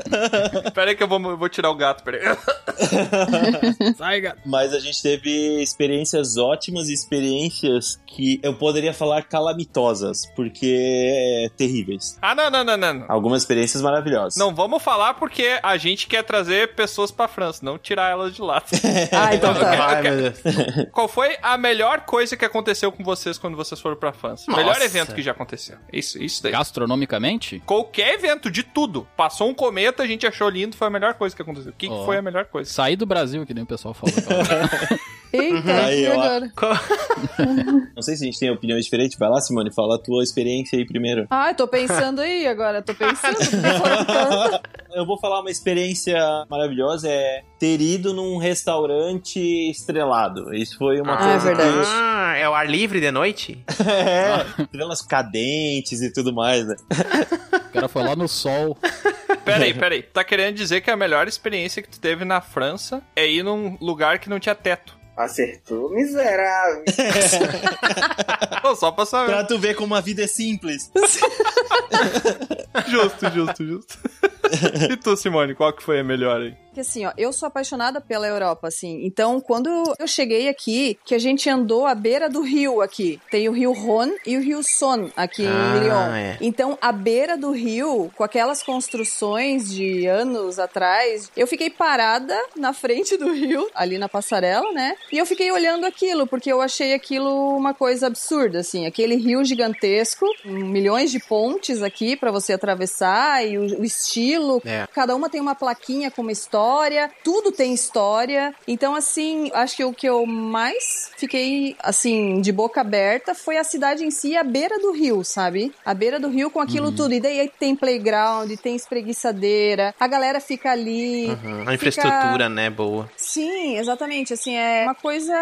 *laughs* Pera aí que eu vou, eu vou tirar o gato, pera aí. Sai, gato. Mas a gente teve experiências ótimas e experiências que eu poderia falar calamitosas, porque é terríveis. Ah, não, não, não, não. Algumas experiências maravilhosas. Não vamos falar porque a gente quer trazer pessoas pra França, não tirar elas de lá. *laughs* Ah, então tá. Ai, meu Deus. Qual foi a melhor coisa que aconteceu com vocês quando vocês foram pra França? Nossa. Melhor evento que já aconteceu. Isso, isso daí. Gastronomicamente? Qualquer evento, de tudo. Passou um cometa, a gente achou lindo, foi a melhor coisa que aconteceu. O que, que Ó. foi a melhor coisa? Sair do Brasil, que nem o pessoal falou. *laughs* Eita, Aí, e ó. agora? *laughs* Não sei se a gente tem opiniões diferentes. Vai lá, Simone, fala a tua experiência aí primeiro. Ai, tô pensando aí agora, *laughs* tô pensando. Eu vou falar uma experiência maravilhosa, é ter ido num restaurante estrelado. Isso foi uma Ah, é coisa verdade. Ah, é o ar livre de noite? *laughs* É, estrelas cadentes e tudo mais, né? O cara foi lá no sol. Peraí, peraí. Tá querendo dizer que a melhor experiência que tu teve na França é ir num lugar que não tinha teto. Acertou, miserável. *laughs* Pô, só pra saber. Pra tu ver como a vida é simples. *laughs* Justo, justo, justo. e tu, Simone, qual que foi a melhor aí? Que assim, ó, eu sou apaixonada pela Europa, assim. Então, quando eu cheguei aqui, que a gente andou à beira do rio aqui. Tem o rio Rhône e o rio Son aqui Ah, em Lyon. é. Então, à beira do rio, com aquelas construções de anos atrás, eu fiquei parada na frente do rio, ali na passarela, né? E eu fiquei olhando aquilo, porque eu achei aquilo uma coisa absurda, assim. Aquele rio gigantesco, milhões de pontes aqui pra você atravessar e o, o estilo. É. Cada uma tem uma plaquinha com uma história, tudo tem história. Então, assim, acho que o que eu mais fiquei, assim, de boca aberta foi a cidade em si, à beira do rio, sabe? À beira do rio com aquilo Uhum. tudo. E daí tem playground, tem espreguiçadeira, a galera fica ali. Uhum, A infraestrutura, né, boa. Sim, exatamente. Assim, é uma coisa,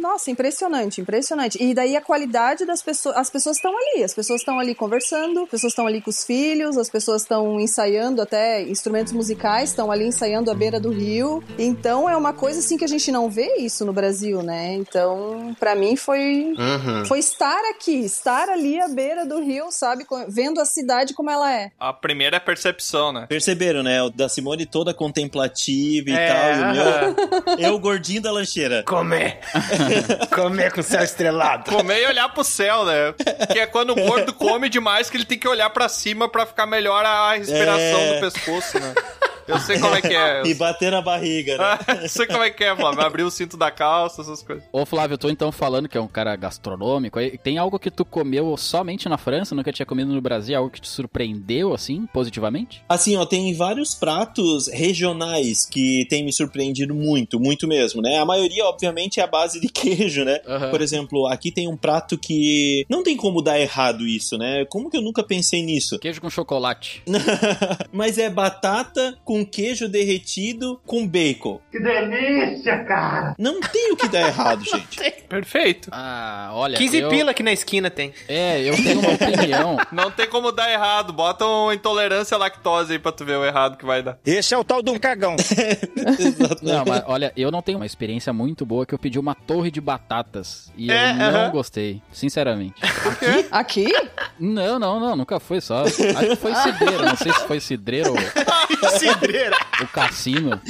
nossa, impressionante, impressionante. E daí a qualidade das pessoas, as pessoas estão ali, as pessoas estão ali conversando, as pessoas estão ali com os filhos, as pessoas estão ensaiando até instrumentos musicais, estão ali ensaiando à beira do rio. Então é uma coisa assim que a gente não vê isso no Brasil, né? Então, pra mim foi Uhum. foi estar aqui, estar ali à beira do rio, sabe, vendo a cidade como ela é. A primeira é percepção, né? Perceberam, né? O da Simone toda contemplativa e É, tal. E o meu, *laughs* eu gordinho da lancheira. Comer. *laughs* Comer com céu estrelado. Comer e olhar pro céu, né? Que é quando o gordo come demais que ele tem que olhar pra cima pra ficar melhor a respiração É. do pescoço, né? Eu sei como é que é. *laughs* E bater na barriga, né? *laughs* Eu sei como é que é, Flávio. Abrir o cinto da calça, essas coisas. Ô Flávio, eu tô então falando que é um cara gastronômico. aí Tem algo que tu comeu somente na França, nunca tinha comido no Brasil? Algo que te surpreendeu, assim, positivamente? Assim, ó, tem vários pratos regionais que tem me surpreendido muito, muito mesmo, né? A maioria, obviamente, é a base de queijo, né? Aham. Por exemplo, aqui tem um prato que não tem como dar errado isso, né? Como que eu nunca pensei nisso? Queijo com chocolate. *laughs* Mas é batata com queijo derretido com bacon. Que delícia, cara! Não tem o que dar errado, *laughs* gente. Perfeito. Ah, olha. 15 eu... pila aqui na esquina tem. É, eu tenho uma opinião. *laughs* Não tem como dar errado. Bota uma intolerância à lactose aí pra tu ver o errado que vai dar. Esse é o tal de um cagão. *laughs* Não, mas olha, eu não tenho uma experiência muito boa que eu pedi uma torre de batatas. E É, eu não aham. gostei, sinceramente. Aqui? Não, não, não, nunca foi só. Acho que foi cidreiro, não sei se foi cidreiro ou O cassino.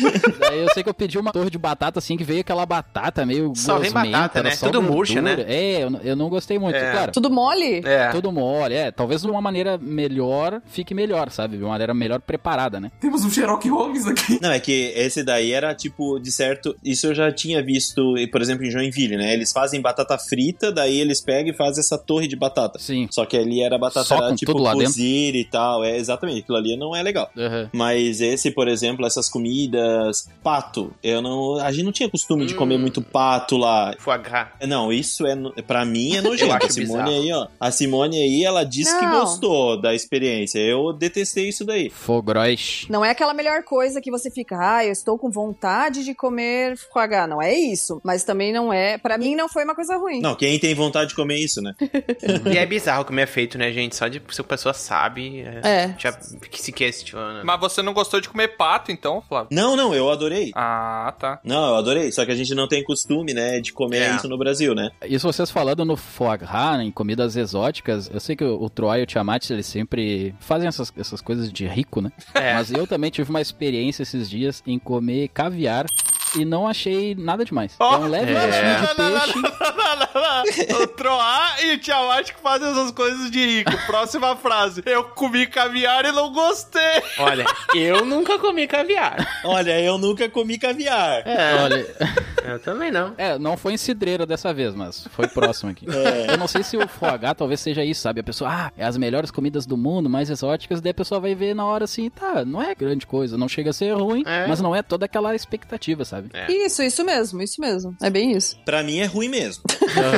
Daí eu sei que eu pedi uma torre de batata assim, que veio aquela batata meio Só vem gosmenta, batata, né? Tudo murcha, né? É, eu, não- eu não gostei muito, É. claro. Tudo mole? É. Tudo mole, é. Talvez de uma maneira melhor, fique melhor, sabe? De uma maneira melhor preparada, né? Temos um Sherlock Holmes aqui. Não, é que esse daí era tipo, de certo. Isso eu já tinha visto, por exemplo, em Joinville, né? Eles fazem batata frita, daí eles pegam e fazem essa torre de batata. Sim. Só que ali era batata Só era, com tipo tudo lá dentro? cozida e tal. É, exatamente, aquilo ali não é legal. Aham. Mas esse, por exemplo, essas comidas, pato, eu não, a gente não tinha costume de Hum. comer muito pato lá. Foie gras. Não, isso é, pra mim é nojento. *laughs* A Simone bizarro. aí, ó. A Simone aí, ela disse que Não. gostou da experiência. Eu detestei isso daí. Fogros. Não é aquela melhor coisa que você fica, ah, eu estou com vontade de comer foie gras. Não é isso. Mas também não é. Pra mim não foi uma coisa ruim. Não, quem tem vontade de comer isso, né? *laughs* E é bizarro como é feito, né, gente? Só de se a pessoa sabe, é, É. já que se questiona. Mas você não gostou de comer pato, então, Flávio? Não, não, eu adorei. Ah, tá. Não, eu adorei. Só que a gente não tem costume, né, de comer É. isso no Brasil, né? Isso vocês falando no foie gras, né, em comidas exóticas, eu sei que o, o Troy e o Tiamat, eles sempre fazem essas, essas coisas de rico, né? É. Mas eu também tive uma experiência esses dias em comer caviar e não achei nada demais. Ó, é um leve é. de peixe. O Troá e o Tiamat que fazem essas coisas de rico. Próxima frase. Eu comi caviar e não gostei. Olha, eu nunca comi caviar. Olha, eu nunca comi caviar. É, Olha, eu também não. é, não foi em cidreira dessa vez, mas foi próximo aqui. É. Eu não sei se o foie gras talvez seja isso, sabe? A pessoa, ah, é as melhores comidas do mundo, mais exóticas, daí a pessoa vai ver na hora assim, tá, não é grande coisa, não chega a ser ruim, É. mas não é toda aquela expectativa, sabe? É. Isso, isso mesmo, isso mesmo. É bem isso. Pra mim é ruim mesmo.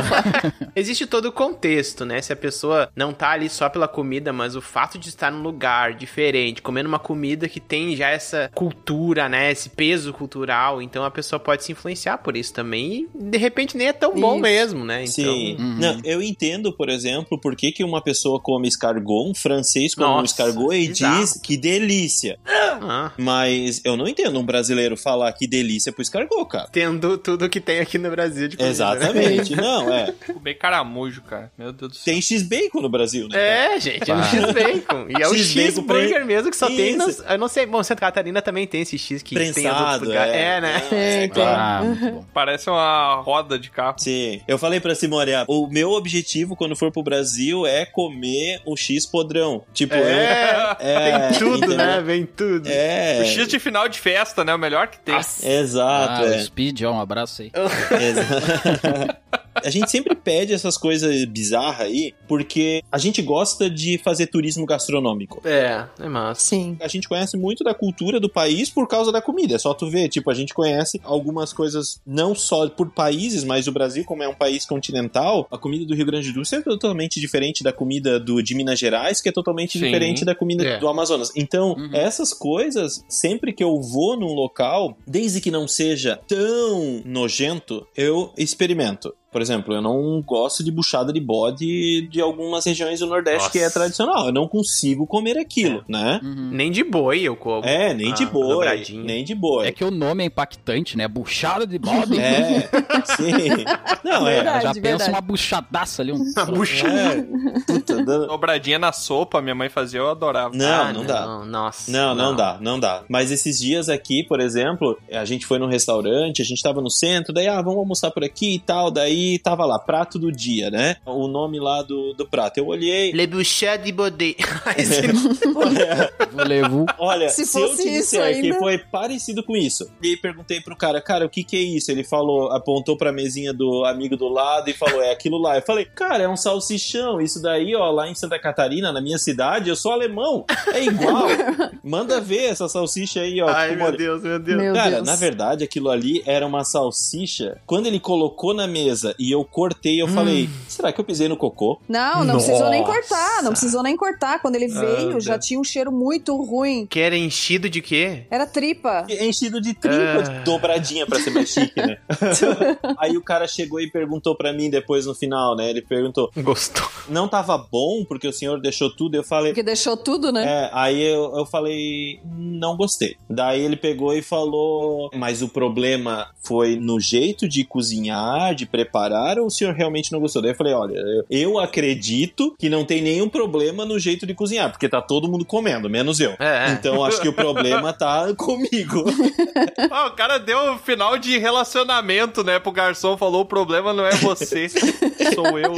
*laughs* Existe todo o contexto, né? Se a pessoa não tá ali só pela comida, mas o fato de estar num lugar diferente, comendo uma comida que tem já essa cultura, né? Esse peso cultural, então a pessoa pode se influenciar por isso também e de repente nem é tão bom Isso. mesmo, né? Então, Sim. Uhum. Não, eu entendo, por exemplo, por que, que uma pessoa come escargot, um francês come um Nossa, escargot e bizarro. diz que delícia. ah, Mas eu não entendo um brasileiro falar que delícia delícia pro escargot, cara. Tendo tudo que tem aqui no Brasil de comida, né? Exatamente. Não, é. Comer caramujo, cara. Meu Deus do céu. Tem X-Bacon no Brasil, né? É, gente, é um Ah. X-Bacon. E é o X-Bacon X-Burger pre- mesmo, que só tem Isso. nos... Eu não sei, bom, Santa Catarina também tem esse X que tem em outros Prensado, lugares. é. É, né? Tem, tem. Ah, muito bom. *laughs* Parece uma roda de carro. Sim. Eu falei pra Simone, ah, o meu objetivo quando for pro Brasil é comer o X podrão. Tipo, É, eu, *laughs* é, Tem tudo, entendeu? né? Vem tudo. É. O X de final de festa, né? O melhor que tem. Exato, Ah, é. o Speed, ó, um abraço aí. *laughs* Exa- A gente sempre pede essas coisas bizarras aí, porque a gente gosta de fazer turismo gastronômico. É, é massa. Sim. A gente conhece muito da cultura do país por causa da comida. É só tu ver, tipo, a gente conhece algumas coisas não só por países, mas o Brasil, como é um país continental, a comida do Rio Grande do Sul é totalmente diferente da comida do, de Minas Gerais, que é totalmente Sim. diferente da comida É. do Amazonas. Então, Uhum. essas coisas, sempre que eu vou num local, desde que não seja tão nojento, eu experimento. Por exemplo, eu não gosto de buchada de bode de algumas regiões do Nordeste Nossa. que é tradicional. Eu não consigo comer aquilo, né? Uhum. Nem de boi eu como. É, nem de Ah, boi. dobradinha. Nem de boi. É que o nome é impactante, né? Buchada de bode. É, sim. *laughs* Não, é. Verdade. Já pensa uma buchadaça ali. Um... A bucha. é. Puta, dando- *laughs* Dobradinha na sopa, minha mãe fazia, eu adorava. Não, Ah, não, dá. Nossa. Não, não, dá, não dá. Mas esses dias aqui, por exemplo, a gente foi num restaurante, a gente tava no centro, daí, ah, vamos almoçar por aqui e tal, daí tava lá, prato do dia, né? O nome lá do, do prato. Eu olhei. Le bouchard de baudet. *laughs* Olha, *laughs* Volevo. olha Se se, eu fosse te isso disser que ainda. foi parecido com isso. E aí perguntei pro cara, cara, o que que é isso? Ele falou, apontou pra mesinha do amigo do lado e falou, é aquilo lá. Eu falei, cara, é um salsichão. Isso daí, ó, lá em Santa Catarina, na minha cidade, eu sou alemão. É igual. *laughs* Manda ver essa salsicha aí, ó. Ai, meu. Deus, meu Deus. Meu Cara, Deus. na verdade, aquilo ali era uma salsicha. Quando ele colocou na mesa e eu cortei, eu falei: será que eu pisei no cocô? Não, não precisou nem Nossa. cortar, não precisou nem cortar. Quando ele veio, Deus. já tinha um cheiro muito ruim. Que era enchido de quê? Era tripa. Enchido de tripa, Ah. dobradinha pra ser mais chique, né? *laughs* Aí o cara chegou e perguntou pra mim depois no final, né? Ele perguntou: Gostou. não tava bom porque o senhor deixou tudo? Eu falei. Porque deixou tudo, né? É, aí eu, eu falei, não gostei. Daí ele pegou e falou, mas o problema foi no jeito de cozinhar, de preparar, ou o senhor realmente não gostou? Daí eu falei, olha, eu, acredito que não tem nenhum problema no jeito de cozinhar, porque tá todo mundo comendo, menos eu. É. Então acho que o problema *laughs* tá comigo. *laughs* Ah, o cara deu um final de relacionamento, né? Pro garçom, falou: o problema não é você, *laughs* sou eu.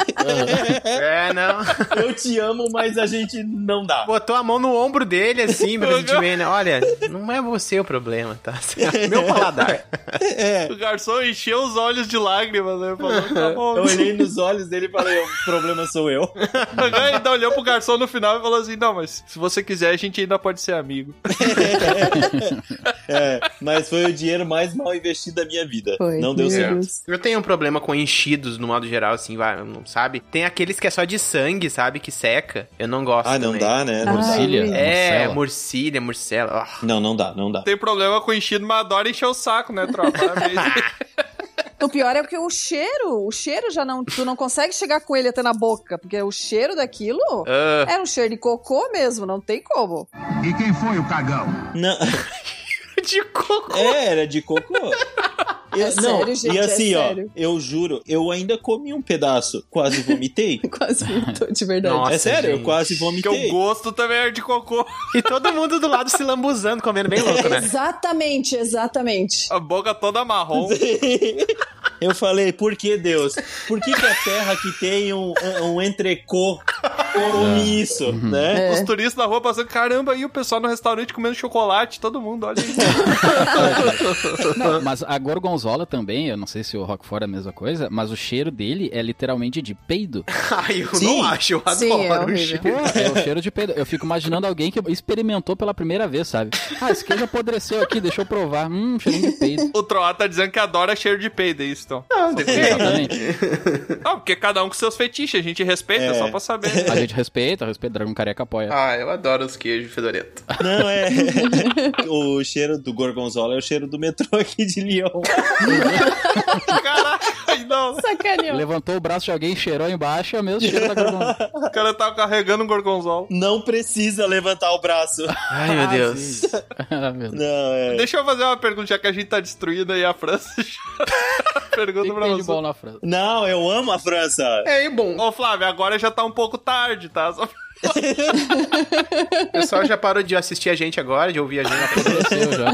É, não. Eu te amo, mas a gente não dá. Botou a mão no ombro dele, assim, presentemente, né? Olha, não é você o problema, tá? Meu paladar. É. O garçom encheu os olhos de lágrimas, né? Falou: tá *laughs* bom. Eu olhei nos olhos dele e falei, o problema sou eu. Ele ainda olhou pro garçom no final e falou assim: Não, mas se você quiser, a gente ainda pode ser amigo. *laughs* É, mas foi o dinheiro mais mal investido da minha vida. Foi. Não deu certo. Deus. Eu tenho um problema com enchidos, no modo geral, assim, vai, não sabe? Tem aqueles que é só de sangue, sabe? Que seca. Eu não gosto Ah, não também. dá, né? Não, Morcilha. Ai, É, morcela. Ah. não, não dá, não dá. Tem problema com enchido, mas adora encher o saco, né, tropa? *laughs* O pior é que o cheiro, o cheiro já não. Tu não consegue chegar com ele até na boca, porque o cheiro daquilo Ah. era um cheiro de cocô mesmo, não tem como. E quem foi o cagão? Não, *laughs* de cocô. é, era de cocô. Eu- É não, sério, gente, e é assim, ó, sério. eu juro, eu ainda comi um pedaço, quase vomitei. *laughs* Quase vomitou, de verdade. Nossa, é sério, eu gente. quase Porque o vomitei. gosto também é de cocô. E todo mundo do lado se lambuzando, comendo bem louco, né? Exatamente, exatamente. A boca toda marrom. *laughs* Eu falei, por que Deus? Por que, que a terra que tem um, um entrecô come isso, É. né? Os turistas na rua passando, caramba, e o pessoal no restaurante comendo chocolate, todo mundo, olha aí. Não, *laughs* mas a gorgonzola também, eu não sei se o Roquefort é a mesma coisa, mas o cheiro dele é literalmente de peido. *laughs* Ai, eu Sim. não acho, eu Sim, é adoro o cheiro. Pô, é o cheiro de peido. Eu fico imaginando alguém que experimentou pela primeira vez, sabe? Ah, esse queijo apodreceu aqui, deixa eu provar. Hum, cheirinho de peido. O Troá tá dizendo que adora cheiro de peido, é isso, então. Não, depende. Exatamente. Não, porque cada um com seus fetiches, a gente respeita, É. só pra saber. A gente respeita, respeita, Dragão Careca apoia. Ah, eu adoro os queijos fedorentos. Não, é. *laughs* o cheiro do gorgonzola é o cheiro do metrô aqui de Lyon. Caraca, não. Sacaneou. Levantou o braço de alguém, cheirou embaixo, é o mesmo cheiro da gorgonzola. O cara tava carregando um gorgonzola. Não precisa levantar o braço. Ai, meu Deus. *laughs* Ah, meu Deus. Não, é. Deixa eu fazer uma pergunta, já que a gente tá destruindo aí a França. *laughs* Pergunta pra tem de você. bom na França? Não, eu amo a França. É, e bom, Ô, Flávio, agora já tá um pouco tarde, tá? Só- *laughs* o pessoal já parou de assistir a gente agora, de ouvir a gente. Aconteceu já.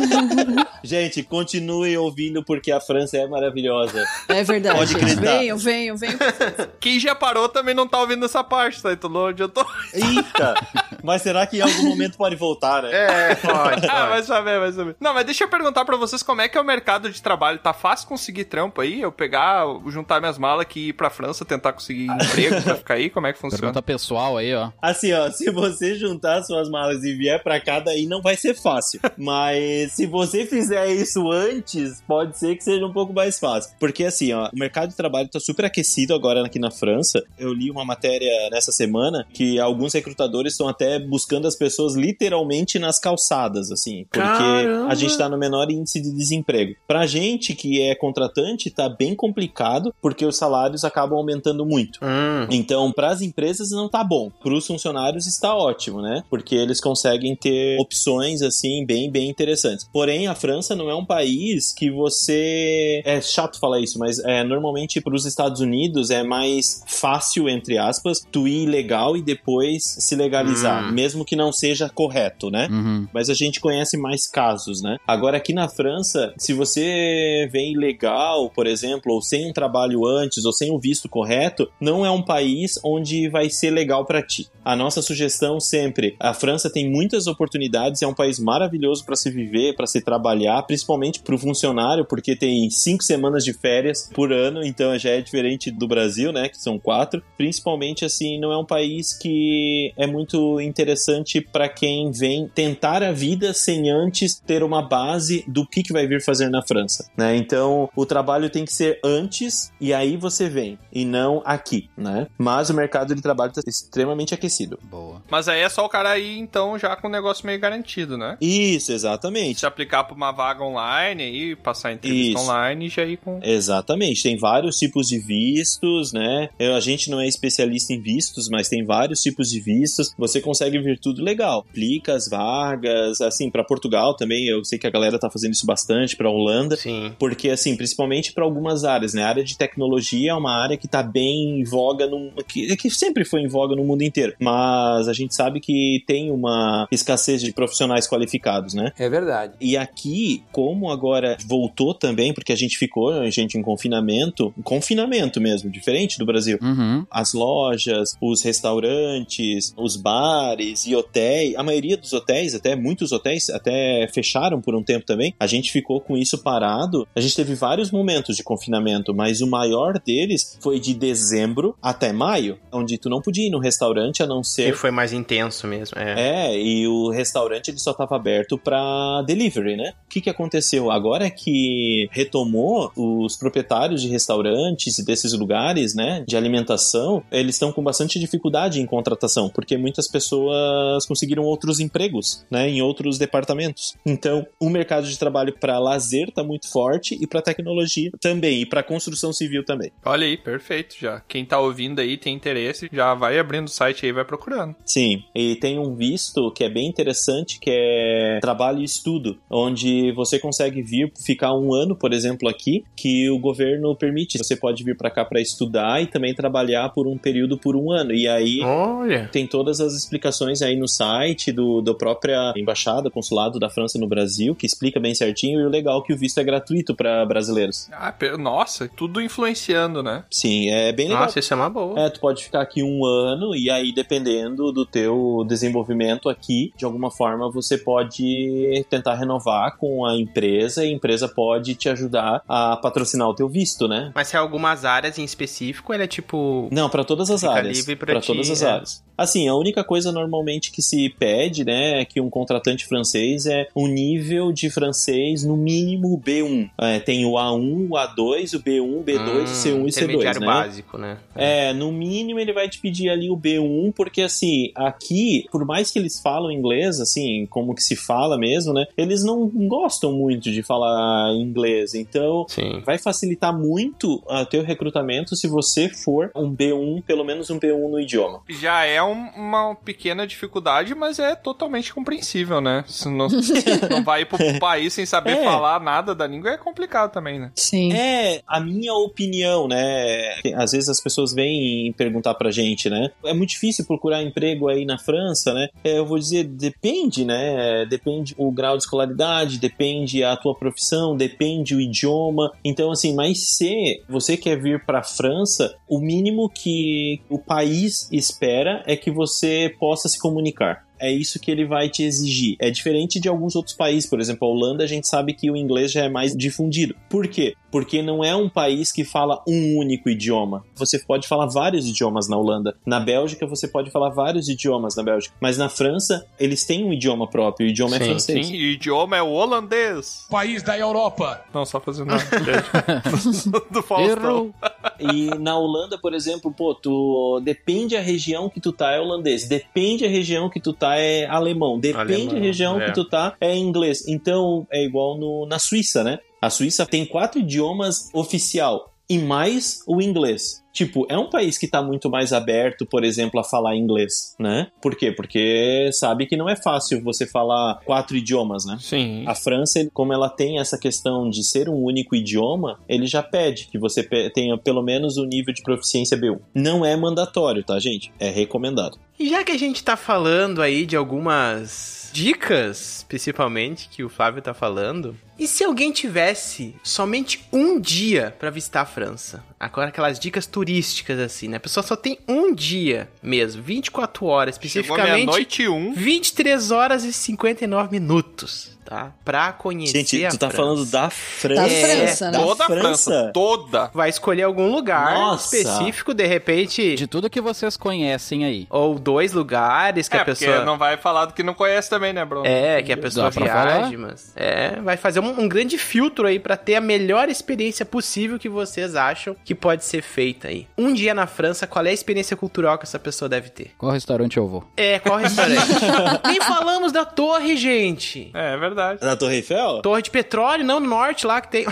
Gente, continue ouvindo porque a França é maravilhosa. É verdade. Pode acreditar. Venham, venham, venham. *laughs* Quem já parou também não tá ouvindo essa parte, tá? Então, onde eu tô. Eita! Mas será que em algum momento pode voltar, né? É, pode, *laughs* Ah, pode. vai saber, vai saber. Não, mas deixa eu perguntar pra vocês como é que é o mercado de trabalho. Tá fácil conseguir trampo aí? Eu pegar, juntar minhas malas aqui e ir pra França, tentar conseguir emprego pra ficar aí? Como é que funciona? Pergunta pessoal aí, ó. Assim, ó, se você juntar suas malas e vier pra cá, daí não vai ser fácil. *laughs* Mas se você fizer isso antes, pode ser que seja um pouco mais fácil. Porque assim, ó, o mercado de trabalho tá super aquecido agora aqui na França. Eu li uma matéria nessa semana que alguns recrutadores estão até buscando as pessoas literalmente nas calçadas, assim, porque Caramba! a gente tá no menor índice de desemprego. Pra gente que é contratante, tá bem complicado, porque os salários acabam aumentando muito. Hum, Então, para as empresas não tá bom. Para os funcionários está ótimo, né? Porque eles conseguem ter opções assim bem bem interessantes. Porém, a França não é um país que você é chato falar isso, mas é normalmente para os Estados Unidos é mais fácil entre aspas tu ir legal e depois se legalizar, Hum. mesmo que não seja correto, né? Uhum. mas a gente conhece mais casos, né? Agora aqui na França, se você vem ilegal, por exemplo, ou sem um trabalho antes, ou sem o visto correto, não é um país onde vai ser legal pra ti. A nossa sugestão sempre, a França tem muitas oportunidades, é um país maravilhoso para se viver, para se trabalhar, principalmente para o funcionário, porque tem cinco semanas de férias por ano, então já é diferente do Brasil, né? Que são quatro. Principalmente assim, não é um país que é muito interessante para quem vem tentar a vida sem antes ter uma base do que, que vai vir fazer na França, né? Então, o trabalho tem que ser antes e aí você vem, e não aqui, né? Mas o mercado de trabalho está extremamente aquecido. Boa. Mas aí é só o cara ir, então, já com o negócio meio garantido, né? Isso, exatamente. Se aplicar pra uma vaga online aí, passar entrevista Isso. online e já ir com. Exatamente, tem vários tipos de vistos, né? Eu- a gente não é especialista em vistos, mas tem vários tipos de vistos. Você consegue vir tudo legal. Aplica as vagas, assim, para Portugal também. Eu sei que a galera tá fazendo isso bastante, para Holanda. sim. Porque, assim, principalmente para algumas áreas, né? A área de tecnologia é uma área que tá bem em voga, no, que, que sempre foi em voga no mundo inteiro. Mas a gente sabe que tem uma escassez de profissionais qualificados, né? É verdade. E aqui, como agora voltou também, porque a gente ficou, a gente em confinamento, confinamento mesmo, diferente do Brasil. Uhum. As lojas, os restaurantes, os bares e hotéis, a maioria dos hotéis, até muitos hotéis, até fecharam por um tempo também. A gente ficou com isso parado. A gente teve vários momentos de confinamento, mas o maior deles foi de dezembro até maio, onde tu não podia ir no restaurante a não ser foi mais intenso mesmo. É. é, e o restaurante ele só estava aberto para delivery, né? O que, que aconteceu? Agora que retomou, os proprietários de restaurantes e desses lugares, né, de alimentação, eles estão com bastante dificuldade em contratação, porque muitas pessoas conseguiram outros empregos, né, em outros departamentos. Então, o mercado de trabalho para lazer tá muito forte e para tecnologia também, e para construção civil também. Olha aí, perfeito já. Quem tá ouvindo aí tem interesse, já vai abrindo o site aí e vai procurando. Sim, e tem um visto que é bem interessante, que é trabalho e estudo, onde você consegue vir ficar um ano, por exemplo, aqui, que o governo permite. Você pode vir para cá para estudar e também trabalhar por um período por um ano. E aí Olha. tem todas as explicações aí no site do, do própria embaixada, consulado da França no Brasil, que explica bem certinho. E o legal é que o visto é gratuito para brasileiros. Ah, nossa, tudo influenciando, né? Sim, é bem legal. Nossa, isso é uma boa. É, tu pode ficar aqui um ano e aí, dependendo do teu desenvolvimento aqui, de alguma forma você pode tentar renovar com a empresa e a empresa pode te ajudar a patrocinar o teu visto, né? Mas se é algumas áreas em específico, ele é tipo. Não, para todas as áreas. Para todas as é. áreas. Assim, a única coisa normalmente que se pede, né, é que um contratante francês é um nível de francês no mínimo B1. É, tem o A1, o A2, o B1, o B2, o C1 e o C2, Hum, intermediário né? básico, né? É, no mínimo ele vai te pedir ali o B1, porque assim, aqui, por mais que eles falam inglês, assim, como que se fala mesmo, né? Eles não gostam muito de falar inglês. Então, Sim. vai facilitar muito o teu recrutamento se você for um B1, pelo menos um B1 no idioma. Já é um- uma pequena dificuldade, mas é totalmente compreensível, né? Se não, *laughs* não vai pro país sem saber É. falar nada da língua, é complicado também, né? Sim. É a minha opinião, né? Às vezes as pessoas vêm perguntar pra gente, né? É muito difícil procurar emprego aí na França, né? É, Eu vou dizer, depende, né? Depende o grau de escolaridade, depende a tua profissão, depende o idioma. Então, assim, mas se você quer vir pra França, o mínimo que o país espera é que você possa se comunicar. É isso que ele vai te exigir. É diferente de alguns outros países, por exemplo, a Holanda, a gente sabe que o inglês já é mais difundido. Por quê? Porque não é um país que fala um único idioma. Você pode falar vários idiomas na Holanda. Na Bélgica, você pode falar vários idiomas na Bélgica. Mas na França, eles têm um idioma próprio. O idioma é sim, francês. sim, e o idioma é o holandês. País da Europa. Não, só fazendo *laughs* uma do Faustão. E na Holanda, por exemplo, pô, tu depende a região que tu tá é holandês, depende a região que tu tá é alemão, depende Alemão, a região é. que tu tá é inglês. Então é igual no, na Suíça, né? A Suíça tem quatro idiomas oficial e mais o inglês. Tipo, é um país que tá muito mais aberto, por exemplo, a falar inglês, né? Por quê? Porque sabe que não é fácil você falar quatro idiomas, né? Sim. A França, como ela tem essa questão de ser um único idioma, ele já pede que você tenha pelo menos o nível de proficiência B1. Não é mandatório, tá, gente? É recomendado. E já que a gente tá falando aí de algumas dicas, principalmente, que o Flávio tá falando, e se alguém tivesse somente um dia pra visitar a França? Agora aquelas dicas turísticas assim, né? A pessoa só tem um dia mesmo, 24 horas, Chegou especificamente meia-noite e um. 23 horas e 59 minutos, tá? Pra conhecer Gente, a tu tá França. falando da França. Da França, né? Da Toda a França. Toda. Vai escolher algum lugar Nossa. específico, de repente, De tudo que vocês conhecem aí. ou dois lugares que é, a pessoa... porque não vai falar do que não conhece também, né, Bruno? É, que a pessoa Dá viaje, mas. É, vai fazer um, um grande filtro aí pra ter a melhor experiência possível que vocês acham que pode ser feita aí. Um dia na França, qual é a experiência cultural que essa pessoa deve ter? Qual restaurante eu vou? É, qual restaurante? *laughs* Nem falamos da torre, gente. É, é verdade. Na Torre Eiffel? Torre de petróleo, não, no norte lá que *laughs* tem.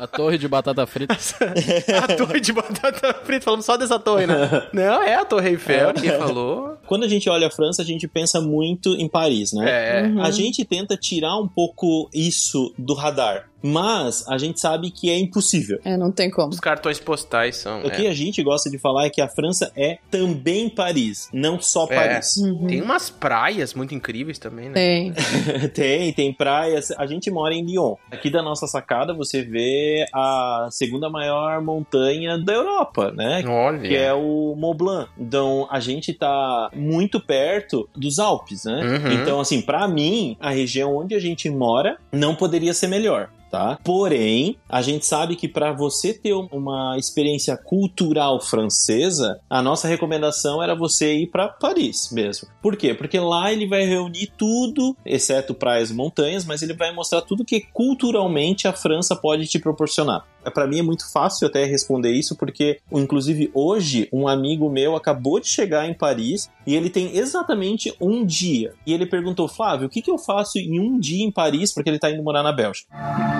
A torre de batata frita. a torre de batata frita, falamos só dessa torre, né? *laughs* Não, é a Torre Eiffel, ninguém falou. Quando a gente olha a França, a gente pensa muito em Paris, né? É. A gente tenta tirar um pouco isso do radar. Mas a gente sabe que é impossível. É, não tem como. Os cartões postais são. O que é. a gente gosta de falar é que a França é também Paris, não só É. Paris. Tem umas praias muito incríveis também, né? Tem. *laughs* tem, tem praias. A gente mora em Lyon. Aqui da nossa sacada você vê a segunda maior montanha da Europa, né? Olha. Que é o Mont Blanc. Então a gente tá muito perto dos Alpes, né? Uhum. Então, assim, pra mim, a região onde a gente mora não poderia ser melhor. Tá? Porém, a gente sabe que para você ter uma experiência cultural francesa, a nossa recomendação era você ir para Paris mesmo. Por quê? Porque lá ele vai reunir tudo, exceto praias e montanhas, mas ele vai mostrar tudo que culturalmente a França pode te proporcionar. Para mim é muito fácil até responder isso, porque inclusive hoje um amigo meu acabou de chegar em Paris e ele tem exatamente um dia. E ele perguntou, Flávio, o que, que eu faço em um dia em Paris, porque ele tá indo morar na Bélgica.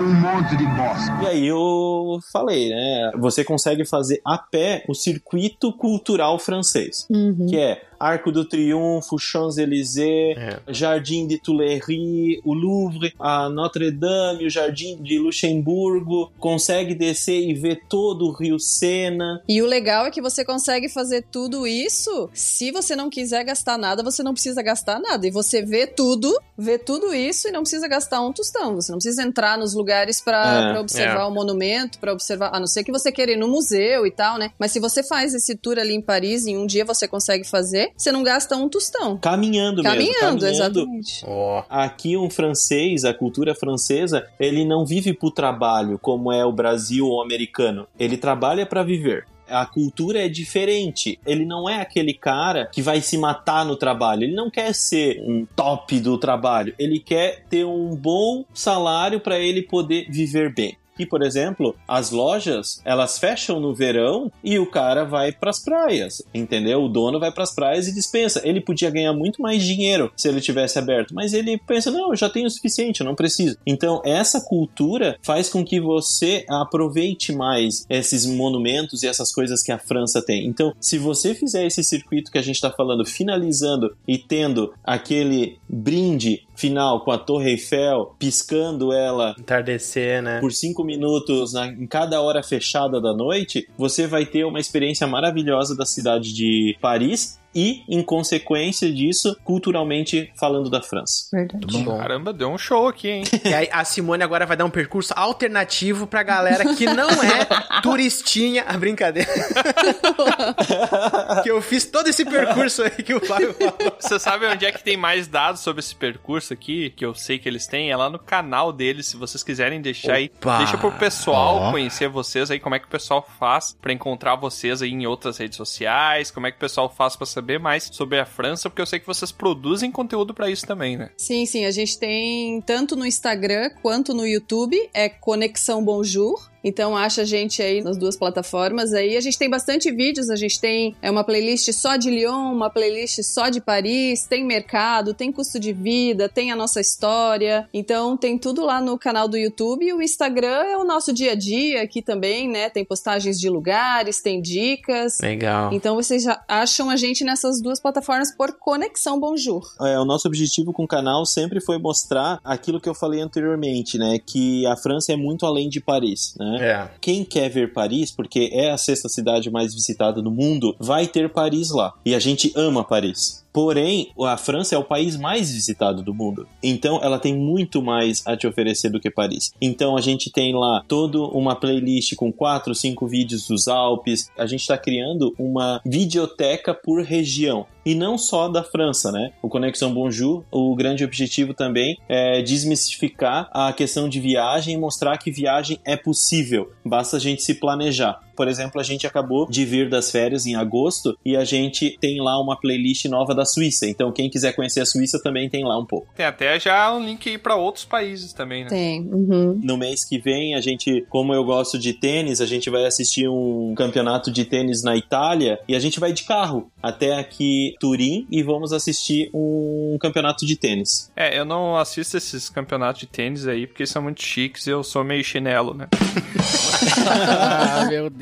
Um monte de bosta. E aí eu falei, né? Você consegue fazer a pé o circuito cultural francês, Uhum. que é Arco do Triunfo, Champs-Élysées, É. Jardim de Tuileries, o Louvre, a Notre-Dame, o Jardim de Luxemburgo. Consegue descer e ver todo o Rio Sena. E o legal é que você consegue fazer tudo isso. Se você não quiser gastar nada, você não precisa gastar nada. E você vê tudo, vê tudo isso e não precisa gastar um tostão. Você não precisa entrar nos lugares pra É, observar é. o monumento, pra observar. A não ser que você queira ir no museu e tal, né? Mas se você faz esse tour ali em Paris, em um dia você consegue fazer, você não gasta um tostão. Caminhando, mesmo. Caminhando, exatamente. Ó. Aqui um francês, a cultura francesa, ele não vive pro trabalho como é o Brasil ou o americano. Ele trabalha para viver. A cultura é diferente. Ele não é aquele cara que vai se matar no trabalho. Ele não quer ser um top do trabalho. Ele quer ter um bom salário para ele poder viver bem. Que, por exemplo, as lojas, elas fecham no verão e o cara vai pras praias, entendeu? O dono vai pras praias e dispensa. Ele podia ganhar muito mais dinheiro se ele tivesse aberto, mas ele pensa, não, eu já tenho o suficiente, eu não preciso. Então, essa cultura faz com que você aproveite mais esses monumentos e essas coisas que a França tem. Então, se você fizer esse circuito que a gente está falando, finalizando e tendo aquele brinde final com a Torre Eiffel, piscando ela Entardecer, né? por cinco minutos na- em cada hora fechada da noite, você vai ter uma experiência maravilhosa da cidade de Paris e, em consequência disso, culturalmente falando da França. Verdade. Caramba, deu um show aqui, hein? *laughs* E aí a Simone agora vai dar um percurso alternativo pra galera que não é turistinha. A brincadeira. *laughs* que eu fiz todo esse percurso aí que o Flávio falou. Você sabe onde é que tem mais dados sobre esse percurso aqui? Que eu sei que eles têm? É lá no canal deles. Se vocês quiserem deixar aí, Opa! deixa pro pessoal Ó. conhecer vocês aí, como é que o pessoal faz pra encontrar vocês aí em outras redes sociais, como é que o pessoal faz pra saber mais sobre a França, porque eu sei que vocês produzem conteúdo pra isso também, né? Sim, sim, a gente tem tanto no Instagram quanto no YouTube, é Conexão Bonjour. Então acha a gente aí nas duas plataformas. Aí a gente tem bastante vídeos, a gente tem é uma playlist só de Lyon, uma playlist só de Paris, tem mercado, tem custo de vida, tem a nossa história. Então tem tudo lá no canal do YouTube. E o Instagram é o nosso dia a dia aqui também, né? Tem postagens de lugares, tem dicas. Legal. Então vocês já acham a gente nessas duas plataformas por Conexão Bonjour. É, o nosso objetivo com o canal sempre foi mostrar aquilo que eu falei anteriormente, né? Que a França é muito além de Paris, né? É. Quem quer ver Paris, porque é a sexta cidade mais visitada do mundo, vai ter Paris lá. E a gente ama Paris. Porém, a França é o país mais visitado do mundo. Então, ela tem muito mais a te oferecer do que Paris. Então, a gente tem lá toda uma playlist com quatro, cinco vídeos dos Alpes. A gente está criando uma videoteca por região. E não só da França, né? O Conexão Bonjour, o grande objetivo também é desmistificar a questão de viagem e mostrar que viagem é possível. Basta a gente se planejar. Por exemplo, a gente acabou de vir das férias em agosto e a gente tem lá uma playlist nova da Suíça. Então, quem quiser conhecer a Suíça também tem lá um pouco. Tem até já um link aí pra outros países também, né? Tem. Uhum. No mês que vem, a gente, como eu gosto de tênis, a gente vai assistir um campeonato de tênis na Itália e a gente vai de carro até aqui Turim e vamos assistir um campeonato de tênis. É, eu não assisto esses campeonatos de tênis aí, porque são muito chiques e eu sou meio chinelo, né? *laughs* ah, meu Deus.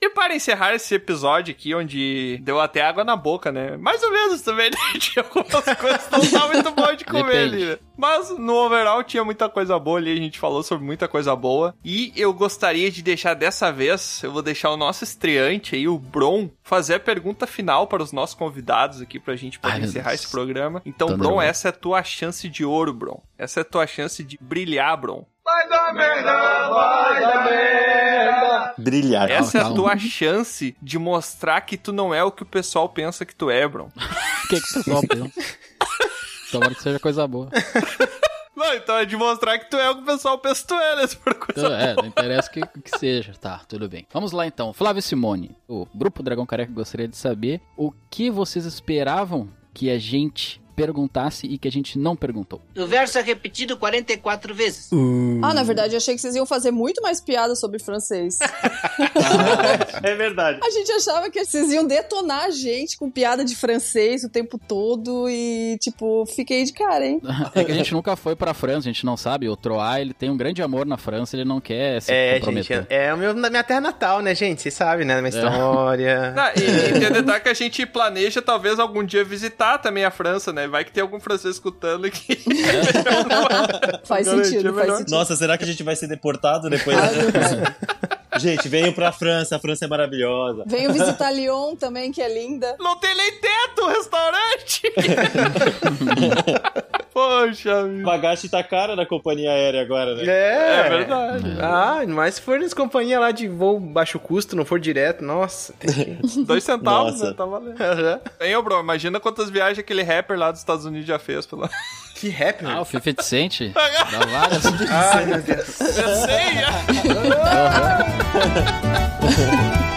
E para encerrar esse episódio aqui, onde deu até água na boca, né? Mais ou menos também, *laughs* né? Tinha algumas coisas que não estavam muito boas de comer Depende. ali, né? Mas no overall tinha muita coisa boa ali, a gente falou sobre muita coisa boa. E eu gostaria de deixar dessa vez, eu vou deixar o nosso estreante aí, o Bron, fazer a pergunta final para os nossos convidados aqui, pra gente poder Ai, encerrar Deus. esse programa. Então, Thunder Bron, essa é a tua chance de ouro, Bron. Essa é a tua chance de brilhar, Bron. Vai dar merda, vai dar merda. Brilhar. Essa é a calma. tua chance de mostrar que tu não é o que o pessoal pensa que tu é, Bron. *laughs* O que, que o pessoal pensa? Tomara que seja coisa boa. Não, então é de mostrar que tu é o que o pessoal pensa que tu é, né? Se for coisa Então, é, não interessa o que, o que seja. Tá, tudo bem. Vamos lá então. Flávio Simone, o Grupo Dragão Careca gostaria de saber o que vocês esperavam que a gente perguntasse e que a gente não perguntou. O verso é repetido 44 vezes. Ah, na verdade, eu achei que vocês iam fazer muito mais piada sobre francês. *laughs* É verdade. A gente achava que vocês iam detonar a gente com piada de francês o tempo todo e, tipo, fiquei de cara, hein? *laughs* É que a gente nunca foi pra França, a gente não sabe. O Troá, ele tem um grande amor na França, ele não quer se É, comprometer. gente, é o meu, na minha terra natal, né, gente? Vocês sabem, né? Na minha história. Não, e, e tem detalhe que a gente planeja talvez algum dia visitar também a França, né? Vai que tem algum francês escutando aqui. *laughs* Faz sentido, faz sentido. Nossa, será que a gente vai ser deportado depois? gente, venham pra França, a França é maravilhosa. Venho visitar Lyon também, que é linda. Não tem nem teto o restaurante! *laughs* Poxa, O vida. bagache tá cara na companhia aérea agora, né? É, É verdade. Ah, mas se for nas companhias lá de voo baixo custo, não for direto, nossa. *laughs* Dois centavos, Nossa. né? Tá valendo. Hein, ô, bro, imagina quantas viagens aquele rapper lá dos Estados Unidos já fez. Pela... Que rap, Ah, meu. o 50 Cent *laughs* dá várias. Ai, meu Deus. Eu sei, *laughs*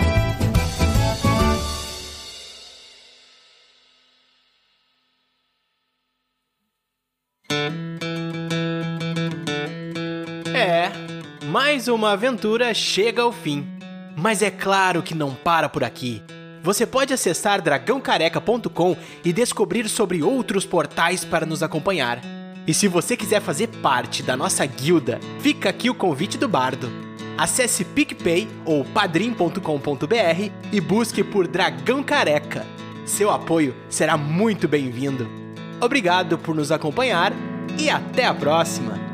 mais uma aventura chega ao fim. Mas é claro que não para por aqui. Você pode acessar dragãocareca.com e descobrir sobre outros portais para nos acompanhar. E se você quiser fazer parte da nossa guilda, fica aqui o convite do bardo. Acesse PicPay ou padrim.com.br e busque por Dragão Careca. Seu apoio será muito bem-vindo. Obrigado por nos acompanhar e até a próxima!